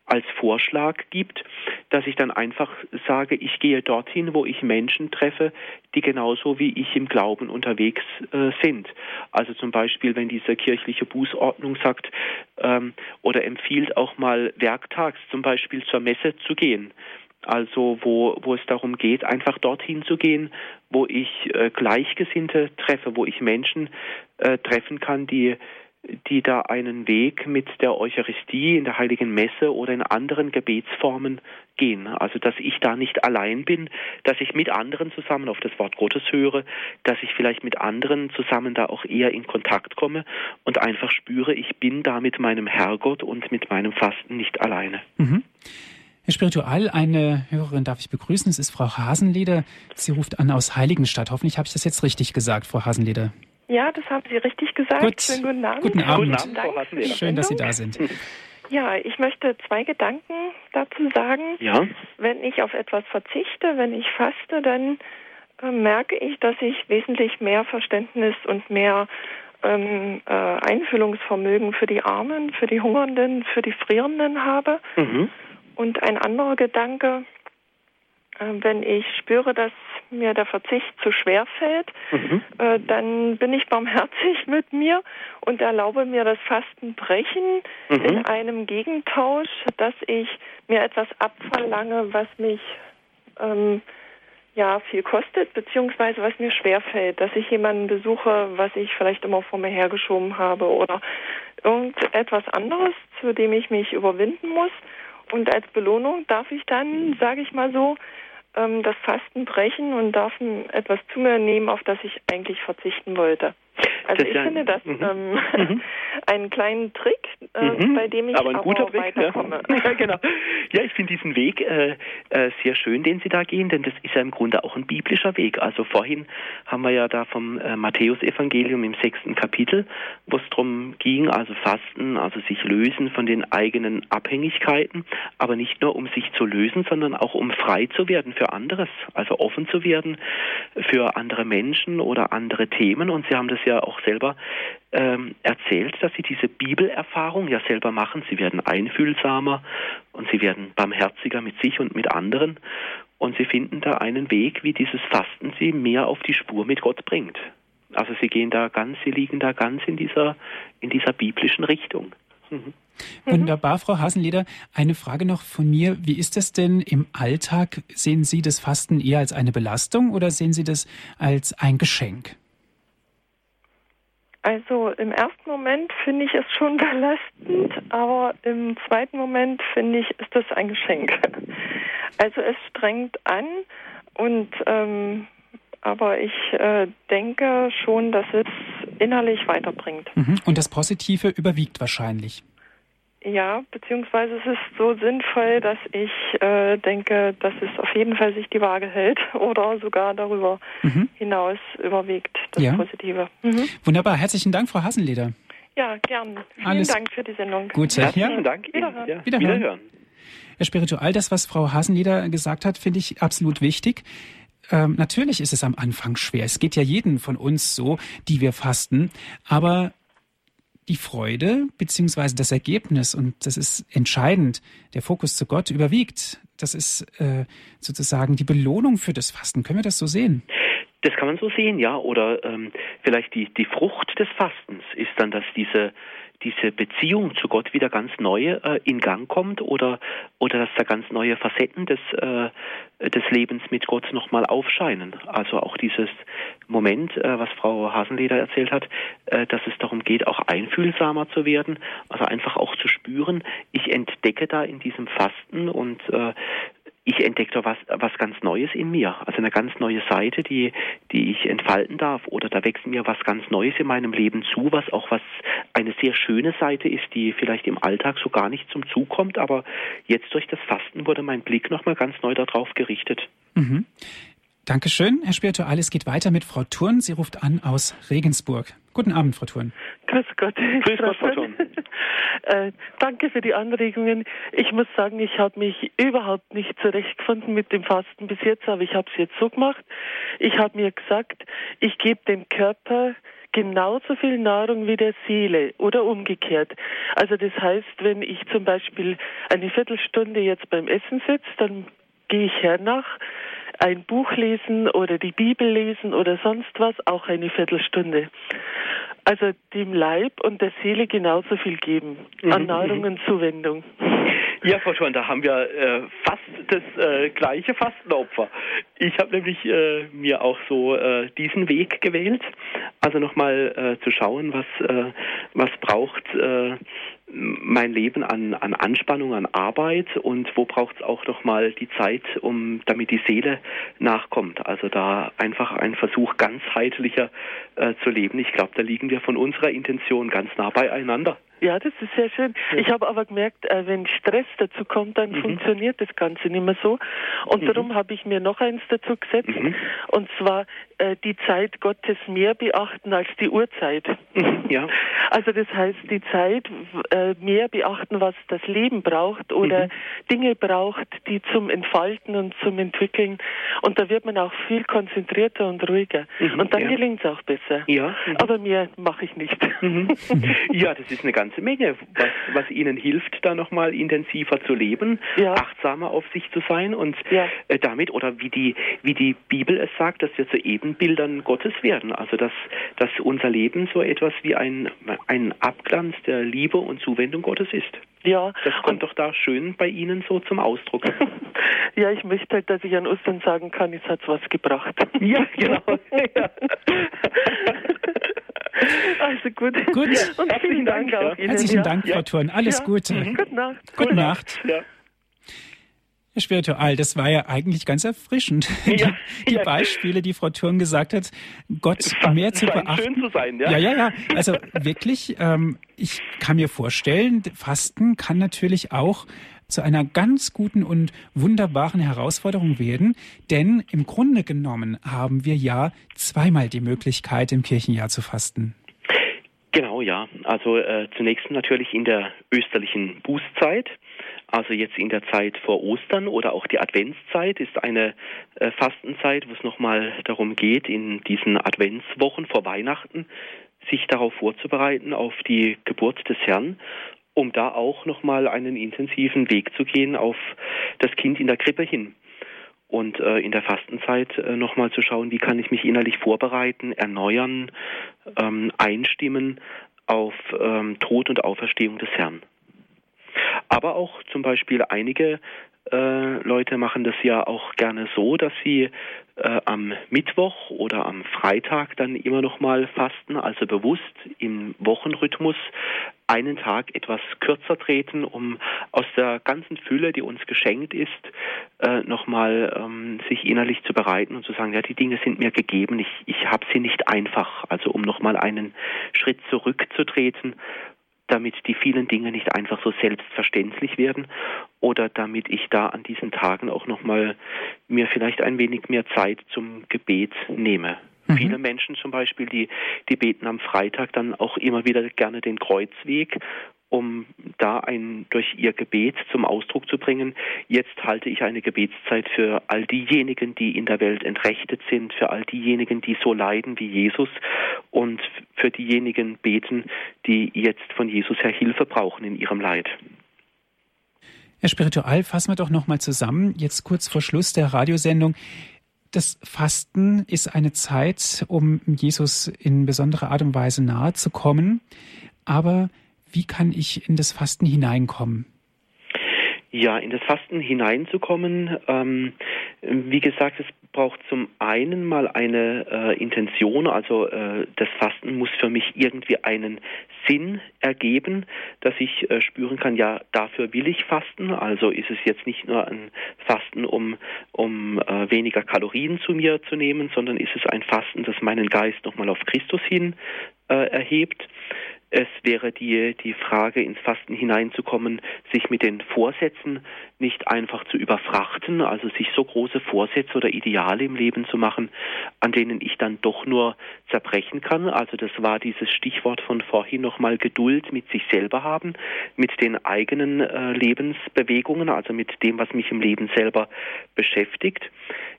als Vorschlag gibt, dass ich dann einfach sage, ich gehe dorthin, wo ich Menschen treffe, die genauso wie ich im Glauben unterwegs äh, sind. Also zum Beispiel, wenn diese kirchliche Bußordnung sagt ähm, oder empfiehlt auch mal werktags zum Beispiel zur Messe zu gehen also wo, wo es darum geht, einfach dorthin zu gehen, wo ich äh, Gleichgesinnte treffe, wo ich Menschen äh, treffen kann, die, die da einen Weg mit der Eucharistie in der heiligen Messe oder in anderen Gebetsformen gehen. Also dass ich da nicht allein bin, dass ich mit anderen zusammen auf das Wort Gottes höre, dass ich vielleicht mit anderen zusammen da auch eher in Kontakt komme und einfach spüre, ich bin da mit meinem Herrgott und mit meinem Fasten nicht alleine. Mhm. Herr Spiritual, eine Hörerin darf ich begrüßen. Es ist Frau Hasenleder. Sie ruft an aus Heiligenstadt. Hoffentlich habe ich das jetzt richtig gesagt, Frau Hasenleder. Ja, das haben Sie richtig gesagt. Gut. Schönen guten Abend. Guten Abend. Guten Abend Frau Hasenleder. Schön, dass Sie da sind. Ja, ich möchte zwei Gedanken dazu sagen. Ja. Wenn ich auf etwas verzichte, wenn ich faste, dann äh, merke ich, dass ich wesentlich mehr Verständnis und mehr ähm, äh, Einfühlungsvermögen für die Armen, für die Hungernden, für die Frierenden habe. Mhm. Und ein anderer Gedanke, äh, wenn ich spüre, dass mir der Verzicht zu schwer fällt, mhm. äh, dann bin ich barmherzig mit mir und erlaube mir das Fastenbrechen mhm. in einem Gegentausch, dass ich mir etwas abverlange, was mich ähm, ja viel kostet, beziehungsweise was mir schwer fällt, dass ich jemanden besuche, was ich vielleicht immer vor mir hergeschoben habe oder irgendetwas anderes, zu dem ich mich überwinden muss. Und als Belohnung darf ich dann, sage ich mal so, ähm, das Fasten brechen und darf etwas zu mir nehmen, auf das ich eigentlich verzichten wollte. Also das ich finde das mhm. ähm, mhm. einen kleinen Trick, äh, mhm. bei dem ich aber, ein aber guter Trick, weiterkomme. Ja. ja, genau. Ja, ich finde diesen Weg äh, äh, sehr schön, den Sie da gehen, denn das ist ja im Grunde auch ein biblischer Weg. Also vorhin haben wir ja da vom äh, Matthäusevangelium im sechsten Kapitel, wo es darum ging, also Fasten, also sich lösen von den eigenen Abhängigkeiten, aber nicht nur um sich zu lösen, sondern auch um frei zu werden für anderes, also offen zu werden für andere Menschen oder andere Themen. Und Sie haben das ja auch selber ähm, erzählt, dass sie diese Bibelerfahrung ja selber machen. Sie werden einfühlsamer und sie werden barmherziger mit sich und mit anderen. Und sie finden da einen Weg, wie dieses Fasten sie mehr auf die Spur mit Gott bringt. Also sie gehen da ganz, sie liegen da ganz in dieser, in dieser biblischen Richtung. Mhm. Wunderbar, Frau Hasenleder. Eine Frage noch von mir. Wie ist es denn im Alltag? Sehen Sie das Fasten eher als eine Belastung oder sehen Sie das als ein Geschenk? Also im ersten Moment finde ich es schon belastend, aber im zweiten Moment finde ich, ist das ein Geschenk. Also es strengt an und ähm, aber ich äh, denke schon, dass es innerlich weiterbringt. Mhm. Und das Positive überwiegt wahrscheinlich. Ja, beziehungsweise es ist so sinnvoll, dass ich äh, denke, dass es auf jeden Fall sich die Waage hält oder sogar darüber mhm. hinaus überwiegt, das ja. Positive. Mhm. Wunderbar, herzlichen Dank, Frau Hasenleder. Ja, gern. Vielen Alles Dank für die Sendung. Gute. Herzlichen ja. Dank. Wiederhören. Ja. Wiederhören. Wiederhören. Herr Spiritual, das, was Frau Hasenleder gesagt hat, finde ich absolut wichtig. Ähm, natürlich ist es am Anfang schwer. Es geht ja jeden von uns so, die wir fasten. Aber die Freude beziehungsweise das Ergebnis, und das ist entscheidend, der Fokus zu Gott überwiegt. Das ist äh, sozusagen die Belohnung für das Fasten. Können wir das so sehen? Das kann man so sehen, ja. Oder ähm, vielleicht die, die Frucht des Fastens ist dann, dass diese diese Beziehung zu Gott wieder ganz neu äh, in Gang kommt oder, oder dass da ganz neue Facetten des, äh, des Lebens mit Gott nochmal aufscheinen. Also auch dieses Moment, äh, was Frau Hasenleder erzählt hat, äh, dass es darum geht, auch einfühlsamer zu werden, also einfach auch zu spüren, ich entdecke da in diesem Fasten und äh, ich entdecke was, was ganz Neues in mir, also eine ganz neue Seite, die, die ich entfalten darf. Oder da wächst mir was ganz Neues in meinem Leben zu, was auch was eine sehr schöne Seite ist, die vielleicht im Alltag so gar nicht zum Zug kommt. Aber jetzt durch das Fasten wurde mein Blick nochmal ganz neu darauf gerichtet. Mhm. Dankeschön, Herr Spiritual. Es geht weiter mit Frau Thurn. Sie ruft an aus Regensburg. Guten Abend, Frau Thurn. Grüß Gott. Grüß Gott, Frau Thurn. äh, danke für die Anregungen. Ich muss sagen, ich habe mich überhaupt nicht zurechtgefunden mit dem Fasten bis jetzt, aber ich habe es jetzt so gemacht. Ich habe mir gesagt, ich gebe dem Körper genauso viel Nahrung wie der Seele oder umgekehrt. Also das heißt, wenn ich zum Beispiel eine Viertelstunde jetzt beim Essen sitze, dann gehe ich hernach ein Buch lesen oder die Bibel lesen oder sonst was, auch eine Viertelstunde. Also dem Leib und der Seele genauso viel geben an mhm. Nahrung und Zuwendung. Ja, Frau Schwan, da haben wir äh, fast das äh, gleiche Fastenopfer. Ich habe nämlich äh, mir auch so äh, diesen Weg gewählt, also nochmal äh, zu schauen, was äh, was braucht äh, mein Leben an, an Anspannung, an Arbeit und wo braucht es auch nochmal die Zeit, um damit die Seele nachkommt. Also da einfach ein Versuch ganzheitlicher äh, zu leben. Ich glaube, da liegen wir von unserer Intention ganz nah beieinander. Ja, das ist sehr schön. Ja. Ich habe aber gemerkt, äh, wenn Stress dazu kommt, dann mhm. funktioniert das Ganze nicht mehr so. Und mhm. darum habe ich mir noch eins dazu gesetzt. Mhm. Und zwar die Zeit Gottes mehr beachten als die Uhrzeit. Mhm. Ja. Also das heißt, die Zeit äh, mehr beachten, was das Leben braucht oder mhm. Dinge braucht, die zum Entfalten und zum Entwickeln. Und da wird man auch viel konzentrierter und ruhiger. Mhm. Und dann ja. gelingt es auch besser. Ja. Aber mehr mache ich nicht. Ja, das ist eine ganze Menge, was, was Ihnen hilft, da nochmal intensiver zu leben, ja. achtsamer auf sich zu sein und äh, damit, oder wie die, wie die Bibel es sagt, dass wir zu Ebenbildern Gottes werden. Also dass, dass unser Leben so etwas wie ein, ein Abglanz der Liebe und Zuwendung Gottes ist. Ja. Das kommt doch da schön bei Ihnen so zum Ausdruck. ja, ich möchte halt, dass ich an Ostern sagen kann, es hat was gebracht. ja, genau. ja. Also gut. Gut. Und vielen Dank, Dank auch Ihnen. Herzlichen Dank, Frau Thurn. Alles ja. Gute. Mhm. Gute Nacht. Gute Nacht. Ja. Herr Spiritual, das war ja eigentlich ganz erfrischend. Ja, die, ja. Beispiele, die Frau Thurn gesagt hat, Gott Fast mehr zu beachten. Schön zu sein, ja. Ja, ja, ja. Also wirklich, ähm, ich kann mir vorstellen, Fasten kann natürlich auch zu einer ganz guten und wunderbaren Herausforderung werden, denn im Grunde genommen haben wir ja zweimal die Möglichkeit, im Kirchenjahr zu fasten. Genau, ja. Also äh, zunächst natürlich in der österlichen Bußzeit. Also jetzt in der Zeit vor Ostern oder auch die Adventszeit ist eine äh, Fastenzeit, wo es nochmal darum geht, in diesen Adventswochen vor Weihnachten sich darauf vorzubereiten, auf die Geburt des Herrn, um da auch nochmal einen intensiven Weg zu gehen auf das Kind in der Krippe hin. Und äh, in der Fastenzeit äh, nochmal zu schauen, wie kann ich mich innerlich vorbereiten, erneuern, ähm, einstimmen auf ähm, Tod und Auferstehung des Herrn. Aber auch zum Beispiel einige äh, Leute machen das ja auch gerne so, dass sie äh, am Mittwoch oder am Freitag dann immer noch mal fasten, also bewusst im Wochenrhythmus einen Tag etwas kürzer treten, um aus der ganzen Fülle, die uns geschenkt ist, äh, nochmal ähm, sich innerlich zu bereiten und zu sagen, ja, die Dinge sind mir gegeben, ich, ich habe sie nicht einfach, also um nochmal einen Schritt zurückzutreten damit die vielen Dinge nicht einfach so selbstverständlich werden oder damit ich da an diesen Tagen auch nochmal mir vielleicht ein wenig mehr Zeit zum Gebet nehme. Mhm. Viele Menschen zum Beispiel, die, die beten am Freitag dann auch immer wieder gerne den Kreuzweg um da ein durch ihr Gebet zum Ausdruck zu bringen. Jetzt halte ich eine Gebetszeit für all diejenigen, die in der Welt entrechtet sind, für all diejenigen, die so leiden wie Jesus und für diejenigen beten, die jetzt von Jesus her Hilfe brauchen in ihrem Leid. Herr Spiritual, fassen wir doch nochmal zusammen, jetzt kurz vor Schluss der Radiosendung. Das Fasten ist eine Zeit, um Jesus in besonderer Art und Weise nahe zu kommen. Aber wie kann ich in das Fasten hineinkommen? Ja, in das Fasten hineinzukommen, ähm, wie gesagt, es braucht zum einen mal eine äh, Intention, also äh, das Fasten muss für mich irgendwie einen Sinn ergeben, dass ich äh, spüren kann, ja, dafür will ich fasten. Also ist es jetzt nicht nur ein Fasten, um, um äh, weniger Kalorien zu mir zu nehmen, sondern ist es ein Fasten, das meinen Geist nochmal auf Christus hin äh, erhebt. Es wäre die, die Frage, ins Fasten hineinzukommen, sich mit den Vorsätzen nicht einfach zu überfrachten, also sich so große Vorsätze oder Ideale im Leben zu machen, an denen ich dann doch nur zerbrechen kann. Also das war dieses Stichwort von vorhin nochmal Geduld mit sich selber haben, mit den eigenen äh, Lebensbewegungen, also mit dem, was mich im Leben selber beschäftigt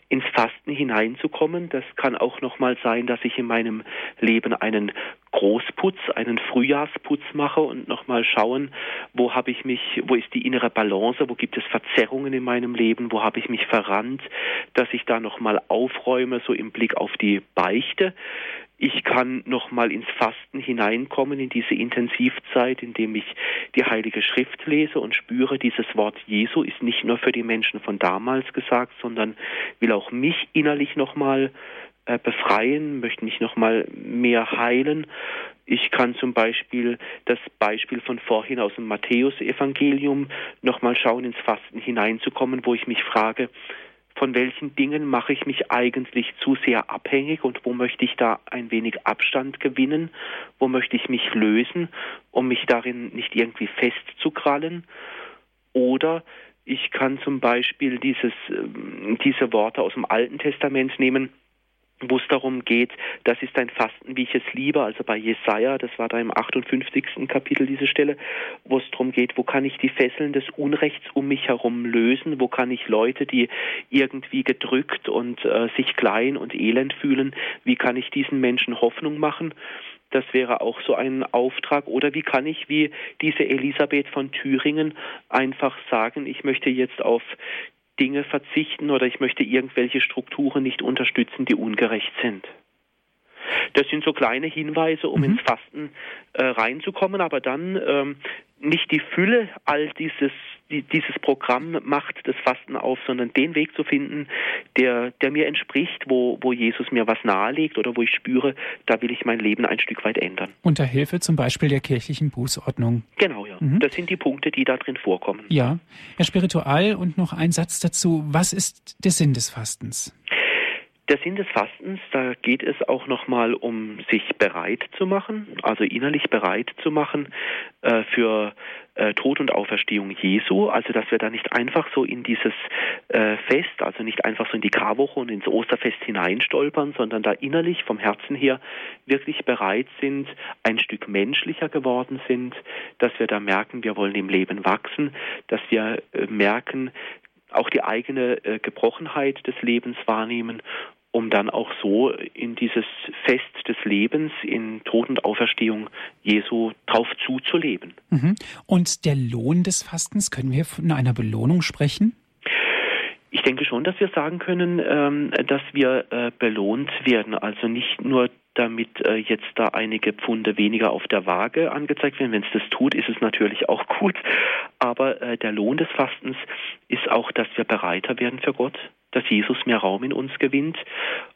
ins Fasten hineinzukommen. Das kann auch nochmal sein, dass ich in meinem Leben einen Großputz, einen Frühjahrsputz mache und nochmal schauen, wo habe ich mich, wo ist die innere Balance, wo gibt es Verzerrungen in meinem Leben, wo habe ich mich verrannt, dass ich da nochmal aufräume, so im Blick auf die Beichte. Ich kann nochmal ins Fasten hineinkommen, in diese Intensivzeit, indem ich die Heilige Schrift lese und spüre, dieses Wort Jesu ist nicht nur für die Menschen von damals gesagt, sondern will auch mich innerlich nochmal äh, befreien, möchte mich nochmal mehr heilen. Ich kann zum Beispiel das Beispiel von vorhin aus dem Matthäusevangelium nochmal schauen, ins Fasten hineinzukommen, wo ich mich frage, von welchen Dingen mache ich mich eigentlich zu sehr abhängig und wo möchte ich da ein wenig Abstand gewinnen, wo möchte ich mich lösen, um mich darin nicht irgendwie festzukrallen. Oder ich kann zum Beispiel dieses, ähm, diese Worte aus dem Alten Testament nehmen, wo es darum geht, das ist ein Fasten, wie ich es liebe, also bei Jesaja, das war da im 58. Kapitel diese Stelle, wo es darum geht, wo kann ich die Fesseln des Unrechts um mich herum lösen, wo kann ich Leute, die irgendwie gedrückt und äh, sich klein und elend fühlen, wie kann ich diesen Menschen Hoffnung machen? Das wäre auch so ein Auftrag. Oder wie kann ich, wie diese Elisabeth von Thüringen, einfach sagen, ich möchte jetzt auf Dinge verzichten oder ich möchte irgendwelche Strukturen nicht unterstützen, die ungerecht sind. Das sind so kleine Hinweise, um mhm. ins Fasten äh, reinzukommen, aber dann ähm, nicht die Fülle all dieses, die, dieses Programm macht das Fasten auf, sondern den Weg zu finden, der, der mir entspricht, wo, wo Jesus mir was nahelegt oder wo ich spüre, da will ich mein Leben ein Stück weit ändern. Unter Hilfe zum Beispiel der kirchlichen Bußordnung. Genau, ja. Mhm. Das sind die Punkte, die da drin vorkommen. Ja. Herr Spiritual, und noch ein Satz dazu. Was ist der Sinn des Fastens? Der Sinn des Fastens, da geht es auch nochmal um sich bereit zu machen, also innerlich bereit zu machen äh, für äh, Tod und Auferstehung Jesu, also dass wir da nicht einfach so in dieses äh, Fest, also nicht einfach so in die Karwoche und ins Osterfest hineinstolpern, sondern da innerlich vom Herzen her wirklich bereit sind, ein Stück menschlicher geworden sind, dass wir da merken, wir wollen im Leben wachsen, dass wir äh, merken, auch die eigene äh, Gebrochenheit des Lebens wahrnehmen um dann auch so in dieses Fest des Lebens, in Tod und Auferstehung Jesu drauf zuzuleben. Mhm. Und der Lohn des Fastens, können wir von einer Belohnung sprechen? Ich denke schon, dass wir sagen können, ähm, dass wir äh, belohnt werden. Also nicht nur damit äh, jetzt da einige Pfunde weniger auf der Waage angezeigt werden. Wenn es das tut, ist es natürlich auch gut. Aber äh, der Lohn des Fastens ist auch, dass wir bereiter werden für Gott, dass Jesus mehr Raum in uns gewinnt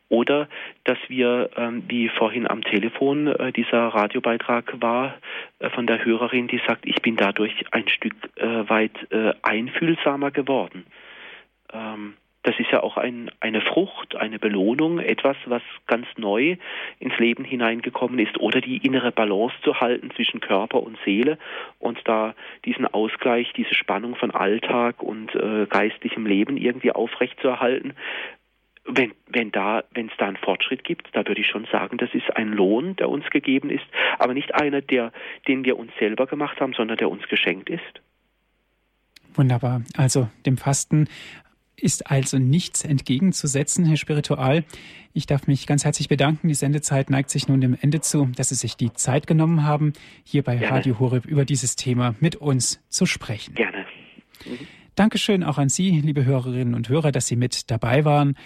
oder dass wir, ähm, wie vorhin am Telefon äh, dieser Radiobeitrag war, äh, von der Hörerin, die sagt, ich bin dadurch ein Stück äh, weit einfühlsamer geworden. Das ist ja auch ein, eine Frucht, eine Belohnung, etwas, was ganz neu ins Leben hineingekommen ist oder die innere Balance zu halten zwischen Körper und Seele und da diesen Ausgleich, diese Spannung von Alltag und äh, geistlichem Leben irgendwie aufrechtzuerhalten. Wenn, wenn da, wenn es da einen Fortschritt gibt, da würde ich schon sagen, das ist ein Lohn, der uns gegeben ist, aber nicht einer, der, den wir uns selber gemacht haben, sondern der uns geschenkt ist. Wunderbar. Also dem Fasten ist also nichts entgegenzusetzen, Herr Spiritual. Ich darf mich ganz herzlich bedanken. Die Sendezeit neigt sich nun dem Ende zu, dass Sie sich die Zeit genommen haben, hier bei Gerne. Radio Horeb über dieses Thema mit uns zu sprechen. Gerne. Mhm. Dankeschön auch an Sie, liebe Hörerinnen und Hörer, dass Sie mit dabei waren.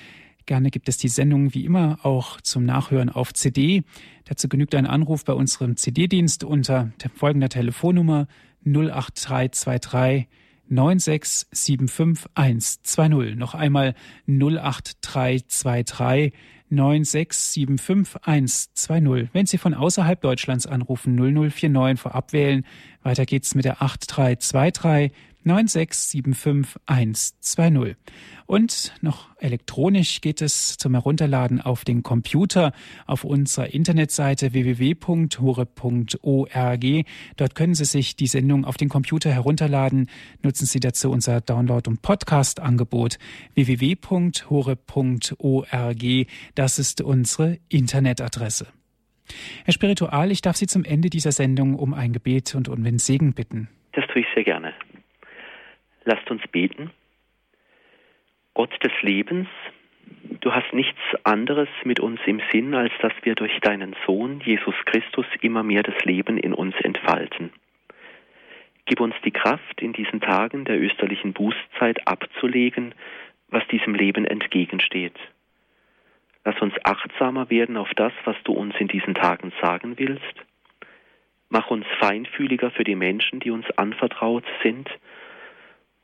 Gerne gibt es die Sendung wie immer auch zum Nachhören auf CD. Dazu genügt ein Anruf bei unserem CD-Dienst unter folgender Telefonnummer 08323 9675120. Noch einmal 08323 9675120. Wenn Sie von außerhalb Deutschlands anrufen, 0049 vorab wählen. Weiter geht's mit der 8323 9675120. Und noch elektronisch geht es zum Herunterladen auf den Computer auf unserer Internetseite www.hore.org. Dort können Sie sich die Sendung auf den Computer herunterladen. Nutzen Sie dazu unser Download- und Podcast-Angebot www.hore.org. Das ist unsere Internetadresse. Herr Spiritual, ich darf Sie zum Ende dieser Sendung um ein Gebet und um den Segen bitten. Das tue ich sehr gerne. Lasst uns beten. Gott des Lebens, du hast nichts anderes mit uns im Sinn, als dass wir durch deinen Sohn Jesus Christus immer mehr das Leben in uns entfalten. Gib uns die Kraft, in diesen Tagen der österlichen Bußzeit abzulegen, was diesem Leben entgegensteht. Lass uns achtsamer werden auf das, was du uns in diesen Tagen sagen willst. Mach uns feinfühliger für die Menschen, die uns anvertraut sind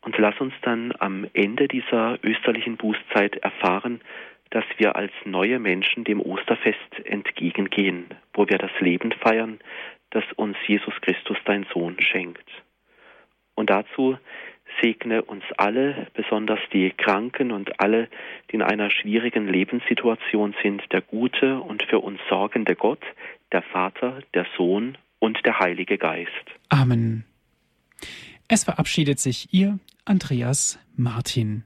und lass uns dann am Ende dieser österlichen Bußzeit erfahren, dass wir als neue Menschen dem Osterfest entgegengehen, wo wir das Leben feiern, das uns Jesus Christus, dein Sohn, schenkt. Und dazu segne uns alle, besonders die Kranken und alle, die in einer schwierigen Lebenssituation sind, der gute und für uns sorgende Gott, der Vater, der Sohn und der Heilige Geist. Amen. Es verabschiedet sich Ihr Andreas Martin.